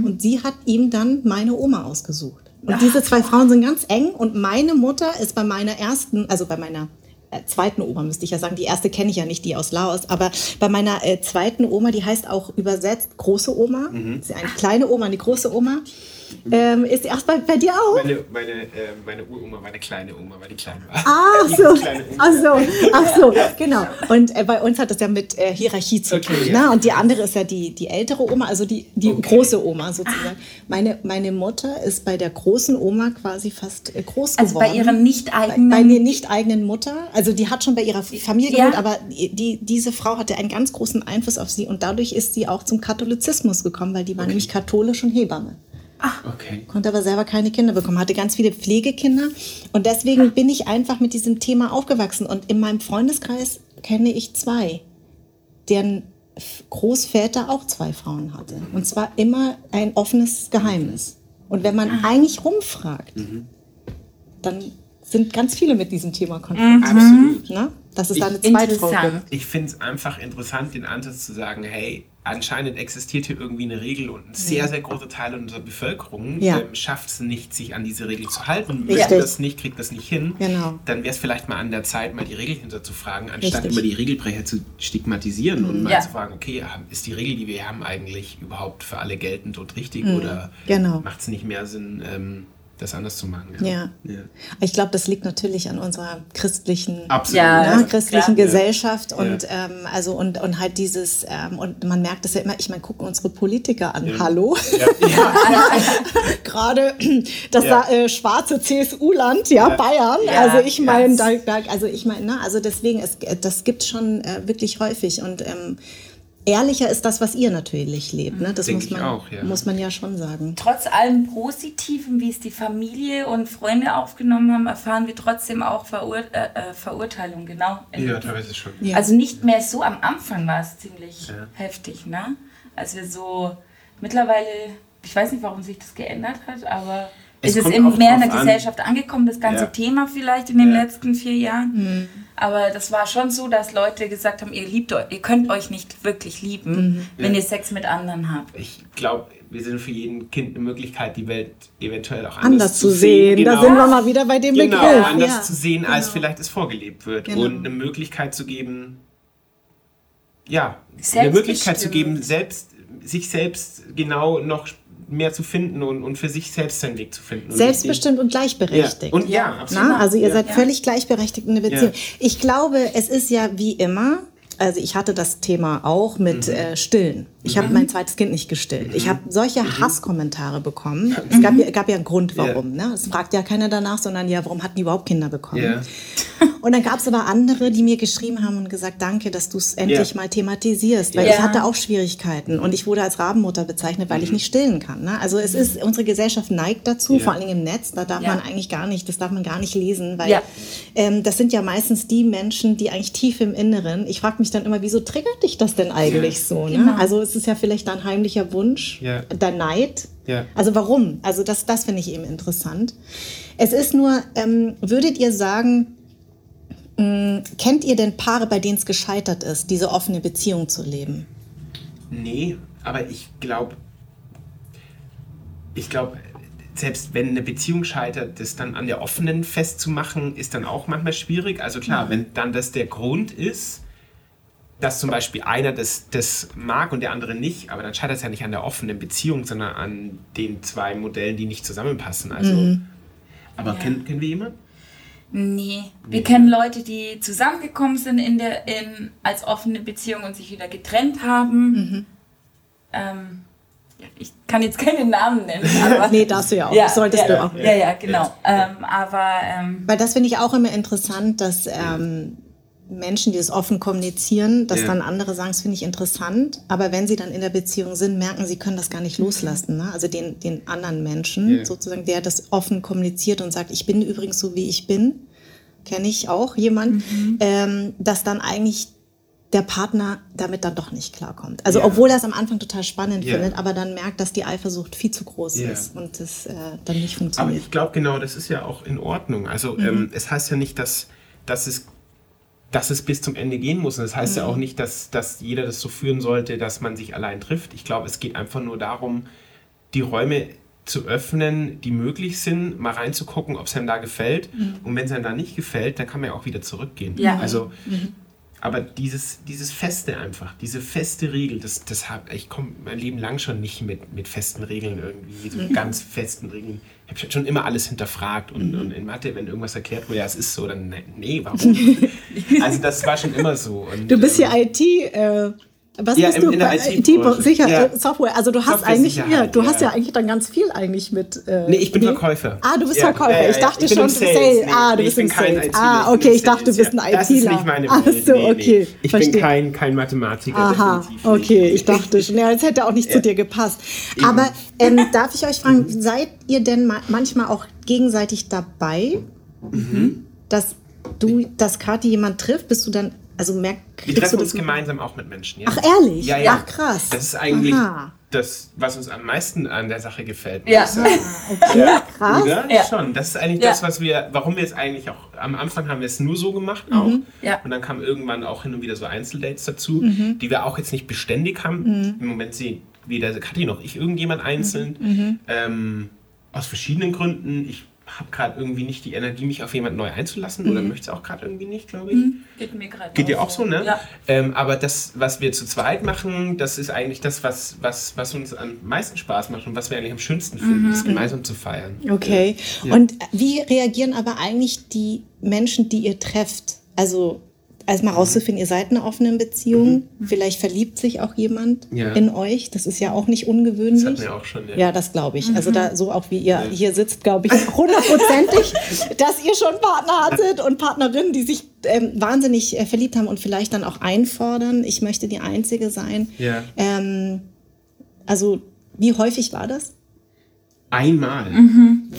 Und sie hat ihm dann meine Oma ausgesucht. Und diese zwei Frauen sind ganz eng und meine Mutter ist bei meiner ersten, also bei meiner äh, zweiten Oma müsste ich ja sagen, die erste kenne ich ja nicht, die aus Laos, aber bei meiner äh, zweiten Oma, die heißt auch übersetzt große Oma, ist ja eine kleine Oma, eine große Oma, ähm, ist die, ach, bei, bei dir auch? Meine, meine, äh, meine Uroma war eine kleine Oma, weil die klein war. Ach Die so, kleine Oma. ach so, ach so, genau. Und äh, bei uns hat das ja mit äh, Hierarchie zu tun. Okay, ne? ja. Und die andere ist ja die, die ältere Oma, also die, die Okay. große Oma sozusagen. Meine, meine Mutter ist bei der großen Oma quasi fast äh, groß Also geworden. bei ihrer nicht bei, eigenen. bei der nicht eigenen Mutter, also die hat schon bei ihrer Familie Ja. gewohnt, aber die, diese Frau hatte einen ganz großen Einfluss auf sie und dadurch ist sie auch zum Katholizismus gekommen, weil die war nämlich katholisch und Hebamme Okay. konnte aber selber keine Kinder bekommen, hatte ganz viele Pflegekinder und deswegen bin ich einfach mit diesem Thema aufgewachsen und in meinem Freundeskreis kenne ich zwei, deren Großväter auch zwei Frauen hatte und zwar immer ein offenes Geheimnis. Und wenn man eigentlich rumfragt, dann sind ganz viele mit diesem Thema konfrontiert. Absolut. Ne? Dass es da eine interessant. gibt. Ich finde es einfach interessant, den Ansatz zu sagen, hey, anscheinend existiert hier irgendwie eine Regel und ein sehr, sehr großer Teil unserer Bevölkerung Ja. ähm, schafft es nicht, sich an diese Regel zu halten, Richtig. möchte das nicht, kriegt das nicht hin. Genau. Dann wäre es vielleicht mal an der Zeit, mal die Regel hinterzufragen, anstatt Richtig. immer die Regelbrecher zu stigmatisieren und mal Ja. zu fragen, okay, ist die Regel, die wir haben, eigentlich überhaupt für alle geltend und richtig oder Genau. macht es nicht mehr Sinn, ähm, das anders zu machen? Ja. ja. Ich glaube, das liegt natürlich an unserer christlichen Absolut. Ja, ne, also christlichen klar. Gesellschaft und Ja. ähm, also und, und halt dieses ähm, und man merkt das ja immer, ich meine, gucken unsere Politiker an, hallo, gerade das Ja. da, äh, schwarze CSU-Land, ja, Ja. Bayern, Ja, also ich meine, da, da, also ich meine, ne, also deswegen, es, das gibt schon äh, wirklich häufig und ähm, ehrlicher ist das, was ihr natürlich lebt, ne? das Denk muss ich man, auch, ja. muss man ja schon sagen. Trotz allem Positiven, wie es die Familie und Freunde aufgenommen haben, erfahren wir trotzdem auch Verur äh, äh, Verurteilung, genau. Ja, teilweise schon. Ja. Also nicht mehr so am Anfang war es ziemlich Ja. heftig, ne? Als wir so mittlerweile, ich weiß nicht, warum sich das geändert hat, aber Es es ist auch mehr in der an. Gesellschaft angekommen, das ganze Ja. Thema vielleicht in den Ja. letzten vier Jahren. Aber das war schon so, dass Leute gesagt haben, ihr liebt euch, ihr könnt euch nicht wirklich lieben, wenn Ja. ihr Sex mit anderen habt. Ich glaube, wir sind für jeden Kind eine Möglichkeit, die Welt eventuell auch anders, Anders zu sehen, da sind wir mal wieder bei dem Genau, Begriff. anders ja. zu sehen, als Genau. vielleicht es vorgelebt wird. Genau. Und eine Möglichkeit zu geben, ja, eine. Möglichkeit zu geben, selbst, sich selbst genau noch mehr zu finden und, und für sich selbst seinen Weg zu finden. Selbstbestimmt und gleichberechtigt. Ja. Und ja, absolut. Na, also ihr ja. seid völlig gleichberechtigt in der Beziehung. Ja. Ich glaube, es ist ja wie immer, also ich hatte das Thema auch mit äh, Stillen. Ich habe mein zweites Kind nicht gestillt. Ich habe solche Hasskommentare bekommen. Es gab, ja- gab ja einen Grund, warum. Ne? Es fragt ja keiner danach, sondern ja, warum hatten die überhaupt Kinder bekommen? Ja. Und dann gab es aber andere, die mir geschrieben haben und gesagt, danke, dass du es endlich Ja. mal thematisierst, weil Ja. ich hatte auch Schwierigkeiten und ich wurde als Rabenmutter bezeichnet, weil ich nicht stillen kann. Ne? Also es ist, unsere Gesellschaft neigt dazu, vor allen Dingen im Netz, da darf man eigentlich gar nicht, das darf man gar nicht lesen, weil ähm, das sind ja meistens die Menschen, die eigentlich tief im Inneren, ich frage mich dann immer, wieso triggert dich das denn eigentlich so? Ne? Genau. Also es ist ja vielleicht dein heimlicher Wunsch, Ja. dein Neid. Ja. Also warum? Also das, das finde ich eben interessant. Es ist nur, ähm, würdet ihr sagen, mh, kennt ihr denn Paare, bei denen es gescheitert ist, diese offene Beziehung zu leben? Nee, aber ich glaube, ich glaube, selbst wenn eine Beziehung scheitert, das dann an der offenen festzumachen, ist dann auch manchmal schwierig. Also klar, wenn dann das der Grund ist, dass zum Beispiel einer das, das mag und der andere nicht, aber dann scheitert es ja nicht an der offenen Beziehung, sondern an den zwei Modellen, die nicht zusammenpassen. Also, aber Ja. kennen, kennen wir jemanden? Nee, wir kennen Leute, die zusammengekommen sind in der, in, als offene Beziehung und sich wieder getrennt haben. Ähm, ja, ich kann jetzt keine Namen nennen, aber. Nee, darfst du ja auch. ja, Solltest ja, du auch. Ja, ja, genau. Ähm, aber ähm, Weil das finde ich auch immer interessant, dass ähm, Menschen, die es offen kommunizieren, dass Ja. dann andere sagen, das finde ich interessant, aber wenn sie dann in der Beziehung sind, merken, sie können das gar nicht loslassen. Ne? Also den, den anderen Menschen Ja. sozusagen, der das offen kommuniziert und sagt, ich bin übrigens so, wie ich bin, kenne ich auch jemand, ähm, dass dann eigentlich der Partner damit dann doch nicht klarkommt. Also Ja. obwohl er es am Anfang total spannend Ja. findet, aber dann merkt, dass die Eifersucht viel zu groß Ja. ist und das äh, dann nicht Aber funktioniert. ich glaube genau, das ist ja auch in Ordnung. Also ähm, es heißt ja nicht, dass, dass, es, dass es bis zum Ende gehen muss. Und es heißt ja auch nicht, dass, dass jeder das so führen sollte, dass man sich allein trifft. Ich glaube, es geht einfach nur darum, die Räume zu öffnen, die möglich sind, mal reinzugucken, ob es einem da gefällt. Und wenn es einem da nicht gefällt, dann kann man ja auch wieder zurückgehen. Ja. Also, aber dieses, dieses Feste einfach, diese feste Regel, das, das hab, ich komme mein Leben lang schon nicht mit, mit festen Regeln irgendwie, so ganz festen Regeln. Ich habe schon immer alles hinterfragt und, und in Mathe, wenn irgendwas erklärt wurde, ja, es ist so, dann ne- nee, warum? also das war schon immer so. Und, Du bist ähm, ja IT. Äh, was Ja, bist im- du? in der IT-Branche. sicher Ja. äh, Software. Also du hast eigentlich, ja, du hast ja ja. eigentlich dann ganz viel eigentlich mit. Äh, Nee, ich bin Verkäufer. Ah, du bist Ja, Verkäufer. ja, ja, ich dachte ich schon, du bist Sales. Nee, ah, du nee, bist ich im bin kein Sales. Ah, okay, ich dachte, du bist ein ja. ITler. Das ist nicht meine Ach Welt. so, Nee, nee. okay. Ich verstehe. bin kein, kein Mathematiker, Aha, okay, ich dachte schon. Ja, das hätte auch nicht zu dir gepasst. Aber ähm, darf ich euch fragen, seid ihr denn ma manchmal auch gegenseitig dabei, Mhm. dass du, dass Kathi jemand trifft? Bist du dann, also merk, Wir treffen uns das? gemeinsam auch mit Menschen. Ja. Ach, ehrlich? Ja, ja. Ach, krass. Das ist eigentlich Aha. das, was uns am meisten an der Sache gefällt. Ja. Okay, krass. Oder? Ja. Schon. Das ist eigentlich Ja. das, was wir, warum wir es eigentlich auch, am Anfang haben wir es nur so gemacht auch. Ja. Und dann kamen irgendwann auch hin und wieder so Einzeldates dazu, Mhm. die wir auch jetzt nicht beständig haben. Im Moment sehen weder Kathi noch ich irgendjemand einzeln. Mhm. Ähm, aus verschiedenen Gründen. Ich habe gerade irgendwie nicht die Energie, mich auf jemand neu einzulassen oder Mhm. möchte es auch gerade irgendwie nicht, glaube ich. Geht mir gerade Geht dir auch so, ne? Ja. Ähm, aber das, was wir zu zweit machen, das ist eigentlich das, was, was, was uns am meisten Spaß macht und was wir eigentlich am schönsten finden, das gemeinsam zu feiern. Okay. Ja. Und wie reagieren aber eigentlich die Menschen, die ihr trefft? Also, also mal rauszufinden, ihr seid in einer offenen Beziehung. Vielleicht verliebt sich auch jemand Ja. in euch. Das ist ja auch nicht Das ungewöhnlich. hatten wir auch schon. Ja. Ja, das glaube ich. Also da so auch wie ihr Ja. hier sitzt, glaube ich hundertprozentig, dass ihr schon Partner hattet und Partnerinnen, die sich ähm, wahnsinnig äh, verliebt haben und vielleicht dann auch einfordern. Ich möchte die Einzige sein. Ja. Ähm, also wie häufig war das? Einmal.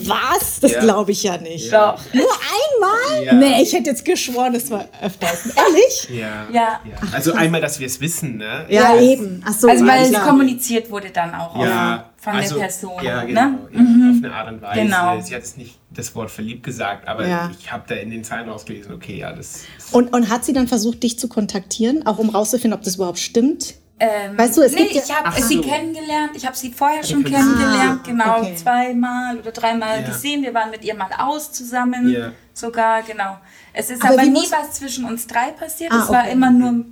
Was? Das Ja. glaube ich ja nicht. Ja. Doch. Nur einmal? Ja. Nee, ich hätte jetzt geschworen, es war öfters. Ehrlich? Ja. Ja. Also einmal, dass wir es wissen, ne? Ja, Ja. eben. Ach so, Also weil es kommuniziert wurde dann auch Ja, von also, der Person. Ja, genau. ne? Ja, Auf eine Art und Weise. Genau. Sie hat es nicht das Wort verliebt gesagt, aber Ja. ich habe da in den Zeilen rausgelesen, okay, ja, das. Und, und hat sie dann versucht, dich zu kontaktieren, auch um rauszufinden, ob das überhaupt stimmt? Ähm, Weißt du, es nee, gibt ja- ich habe sie so. kennengelernt. Ich habe sie vorher schon Ah, kennengelernt, genau okay. zweimal oder dreimal Ja. gesehen. Wir waren mit ihr mal aus zusammen, Ja. sogar genau. Es ist Aber aber, nie was zwischen uns drei passiert. Ah, es war okay. immer nur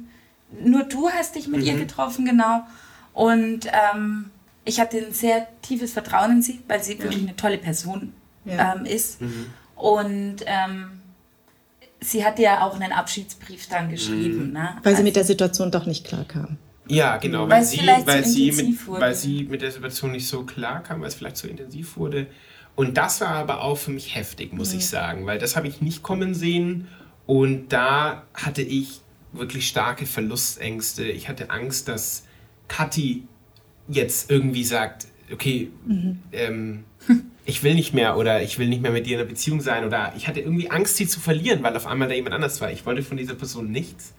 nur du hast dich mit Mhm. ihr getroffen, genau. Und ähm, ich hatte ein sehr tiefes Vertrauen in sie, weil sie wirklich eine tolle Person Ja. ähm, ist. Mhm. Und ähm, sie hatte ja auch einen Abschiedsbrief dann geschrieben. Ne? Weil sie Also- mit der Situation doch nicht klar kam. Ja, genau, Weil weil, sie, weil, zu sie mit, wurde. weil sie mit der Situation nicht so klar kam, weil es vielleicht zu intensiv wurde. Und das war aber auch für mich heftig, muss Mhm. ich sagen, weil das habe ich nicht kommen sehen. Und da hatte ich wirklich starke Verlustängste. Ich hatte Angst, dass Kathi jetzt irgendwie sagt, okay, Mhm. ähm, ich will nicht mehr oder ich will nicht mehr mit dir in einer Beziehung sein oder ich hatte irgendwie Angst, sie zu verlieren, weil auf einmal da jemand anders war. Ich wollte von dieser Person nichts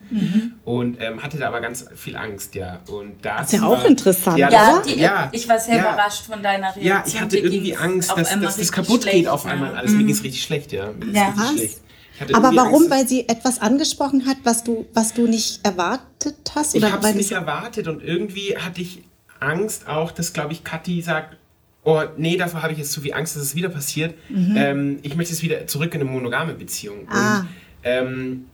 und ähm, hatte da aber ganz viel Angst, ja. Und das ist ja auch war- interessant, Ja, Ja, das- die, ja, ich war sehr ja. überrascht von deiner Reaktion. Ja, ich hatte irgendwie Angst, dass, dass das kaputt schlecht, geht auf ja. einmal. Alles mir ging es richtig schlecht, ja. Mir Ja. richtig Aber warum? Angst, Weil sie etwas angesprochen hat, was du, was du nicht erwartet hast? Ich Oder habe es nicht das- erwartet und irgendwie hatte ich Angst auch, dass, glaube ich, Kathi sagt, oh nee, davor habe ich jetzt zu viel Angst, dass es wieder passiert. Ähm, ich möchte jetzt wieder zurück in eine monogame Beziehung. Mhm. Ah. Und ähm,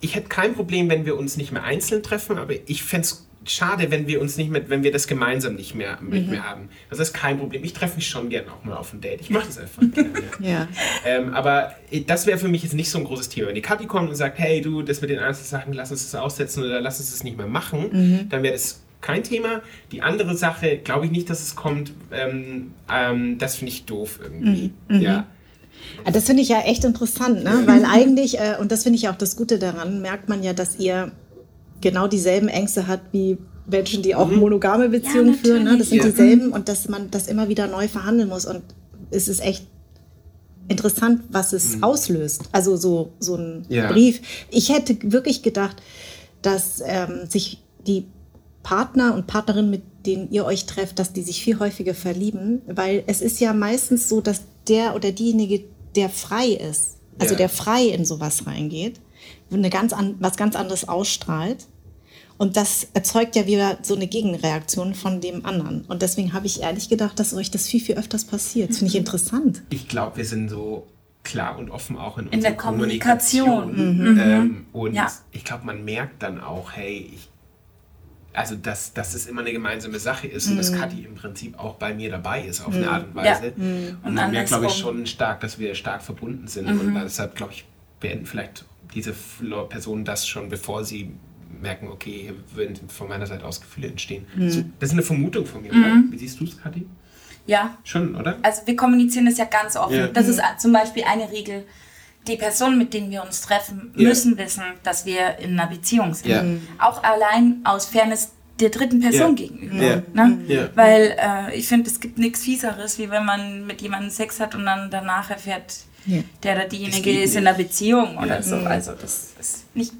ich hätte kein Problem, wenn wir uns nicht mehr einzeln treffen, aber ich fände es schade, wenn wir uns nicht mehr, wenn wir das gemeinsam nicht mehr, Mhm. mit mehr haben. Das ist kein Problem. Ich treffe mich schon gerne auch mal auf ein Date. Ich mache das einfach gerne. Ja. Ähm, aber das wäre für mich jetzt nicht so ein großes Thema. Wenn die Kathi kommt und sagt, hey du, das mit den Einzelsachen, lass uns das aussetzen oder lass uns das nicht mehr machen, Mhm. dann wäre das kein Thema. Die andere Sache, glaube ich nicht, dass es kommt. Ähm, ähm, das finde ich doof irgendwie. Mhm. Ja. Ah, Das finde ich ja echt interessant, ne? weil eigentlich, äh, und das finde ich ja auch das Gute daran, merkt man ja, dass ihr genau dieselben Ängste hat wie Menschen, die auch monogame Beziehungen Ja, führen. Ne? Das sind dieselben und dass man das immer wieder neu verhandeln muss. Und es ist echt interessant, was es auslöst. Also so, so ein Ja. Brief. Ich hätte wirklich gedacht, dass ähm, sich die Partner und Partnerinnen, mit denen ihr euch trefft, dass die sich viel häufiger verlieben, weil es ist ja meistens so, dass der oder diejenige, der frei ist, also Ja. der frei in sowas reingeht, eine ganz an, was ganz anderes ausstrahlt. Und das erzeugt ja wieder so eine Gegenreaktion von dem anderen. Und deswegen habe ich ehrlich gedacht, dass euch das viel, viel öfters passiert. Das finde ich interessant. Ich glaube, wir sind so klar und offen auch in, In unserer der Kommunikation. Kommunikation. Ähm, und Ja. ich glaube, man merkt dann auch, hey, ich, also dass, dass es immer eine gemeinsame Sache ist und dass Kathi im Prinzip auch bei mir dabei ist auf eine Art und Weise. Und, Und man merkt, glaube ich, schon stark, dass wir stark verbunden sind. Und deshalb, glaube ich, beenden vielleicht diese Personen das schon, bevor sie merken, okay, hier würden von meiner Seite aus Gefühle entstehen. So, das ist eine Vermutung von mir? Wie siehst du es, Kathi? Ja, Schon, oder? also wir kommunizieren das ja ganz offen. Ja. Das ist zum Beispiel eine Regel. Die Personen, mit denen wir uns treffen, Ja. müssen wissen, dass wir in einer Beziehung sind. Ja. Auch allein aus Fairness der dritten Person Ja. gegenüber. Ne? Weil äh, ich finde, es gibt nichts Fieseres, wie wenn man mit jemandem Sex hat und dann danach erfährt, der oder diejenige ist in nicht. einer Beziehung oder so. Also das ist nicht.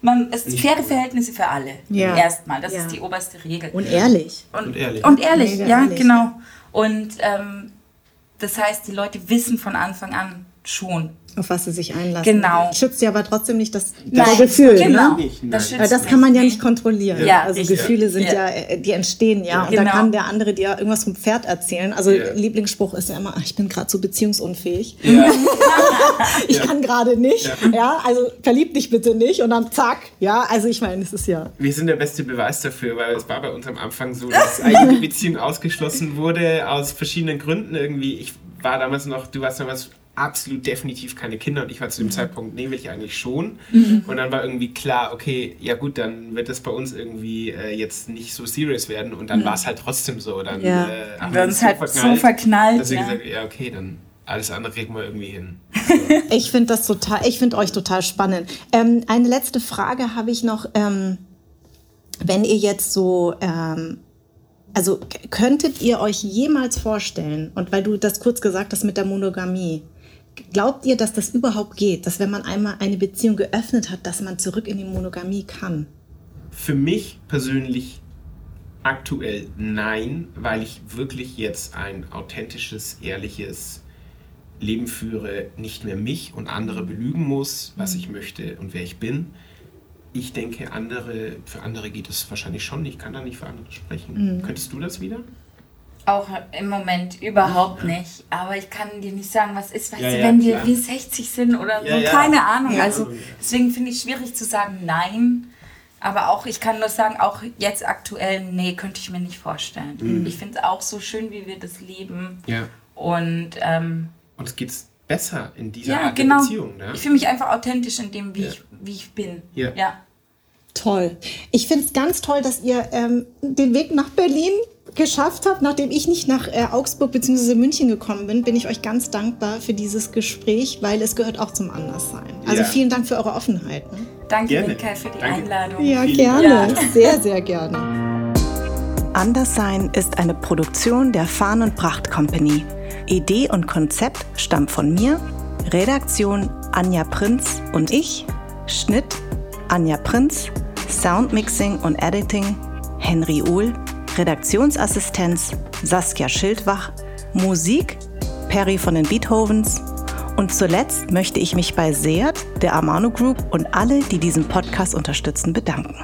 Man, es ist faire Verhältnisse für alle. Ja. Erstmal. Das Ja. ist die oberste Regel. Und ehrlich. Und ehrlich. Und ehrlich, Mega ja, ehrlich, genau. Und ähm, das heißt, die Leute wissen von Anfang an schon. Auf was sie sich einlassen. Genau. Schützt ja aber trotzdem nicht das, Nein, das Gefühl. genau. Ne? Nicht, nein. Das, Weil das kann man ja nicht. kontrollieren. Ja, also richtig. Gefühle sind ja, Ja. äh, die entstehen ja. Und da Genau. kann der andere dir irgendwas vom Pferd erzählen. Also Ja. Lieblingsspruch ist ja immer, "Ach, ich bin gerade so beziehungsunfähig. Ja. Ich kann gerade nicht. Ja. also verlieb dich bitte nicht. Und dann zack. Ja, also ich meine, es ist ja. Wir sind der beste Beweis dafür, weil es war bei uns am Anfang so, dass eigene Beziehung ausgeschlossen wurde aus verschiedenen Gründen irgendwie. Ich war damals noch, du warst damals absolut definitiv keine Kinder und ich war zu dem Zeitpunkt, nee, will ich eigentlich schon. Und dann war irgendwie klar, okay, ja gut, dann wird das bei uns irgendwie äh, jetzt nicht so serious werden und dann war es halt trotzdem so. Dann Ja. äh, haben Wir uns halt so verknallt, dass wir ja. gesagt ja okay, dann alles andere kriegen wir irgendwie hin. Ich finde das total, ich finde euch total spannend. Ähm, eine letzte Frage habe ich noch. Ähm, wenn ihr jetzt so, ähm, also könntet ihr euch jemals vorstellen, und weil du das kurz gesagt hast mit der Monogamie, glaubt ihr, dass das überhaupt geht, dass wenn man einmal eine Beziehung geöffnet hat, dass man zurück in die Monogamie kann? Für mich persönlich aktuell nein, weil ich wirklich jetzt ein authentisches, ehrliches Leben führe, nicht mehr mich und andere belügen muss, was ich möchte und wer ich bin. Ich denke, andere, für andere geht es wahrscheinlich schon. Ich kann da nicht für andere sprechen. Könntest du das wieder? Auch im Moment überhaupt nicht. Aber ich kann dir nicht sagen, was ist, weißt Ja, du, ja, wenn wir, klar. wir 60 sind oder Ja, so, keine Ahnung. Also deswegen finde ich schwierig zu sagen nein. Aber auch, ich kann nur sagen, auch jetzt aktuell, nee, könnte ich mir nicht vorstellen. Mhm. Ich finde es auch so schön, wie wir das leben. Ja. Und ähm, Und es geht besser in dieser ja, Art genau. Beziehung. Ne? Ich fühle mich einfach authentisch in dem, wie, ich, wie ich bin. Ja. Ja. Toll. Ich finde es ganz toll, dass ihr ähm, den Weg nach Berlin geschafft habt. Nachdem ich nicht nach äh, Augsburg bzw. München gekommen bin, bin ich euch ganz dankbar für dieses Gespräch, weil es gehört auch zum Anderssein. Also Ja. vielen Dank für eure Offenheit. Ne? Danke, Gerne. Mikael, für die Danke. Einladung. Ja, Vielen gerne. Dank. Sehr, sehr gerne. Anderssein ist eine Produktion der Farn und Pracht Company. Idee und Konzept stammt von mir, Redaktion Anja Prinz und ich, Schnitt Anja Prinz, Soundmixing und Editing Henry Uhl, Redaktionsassistenz Saskia Schildwach, Musik Perry von den Beethovens und zuletzt möchte ich mich bei Seat, der Amano Group und alle, die diesen Podcast unterstützen, bedanken.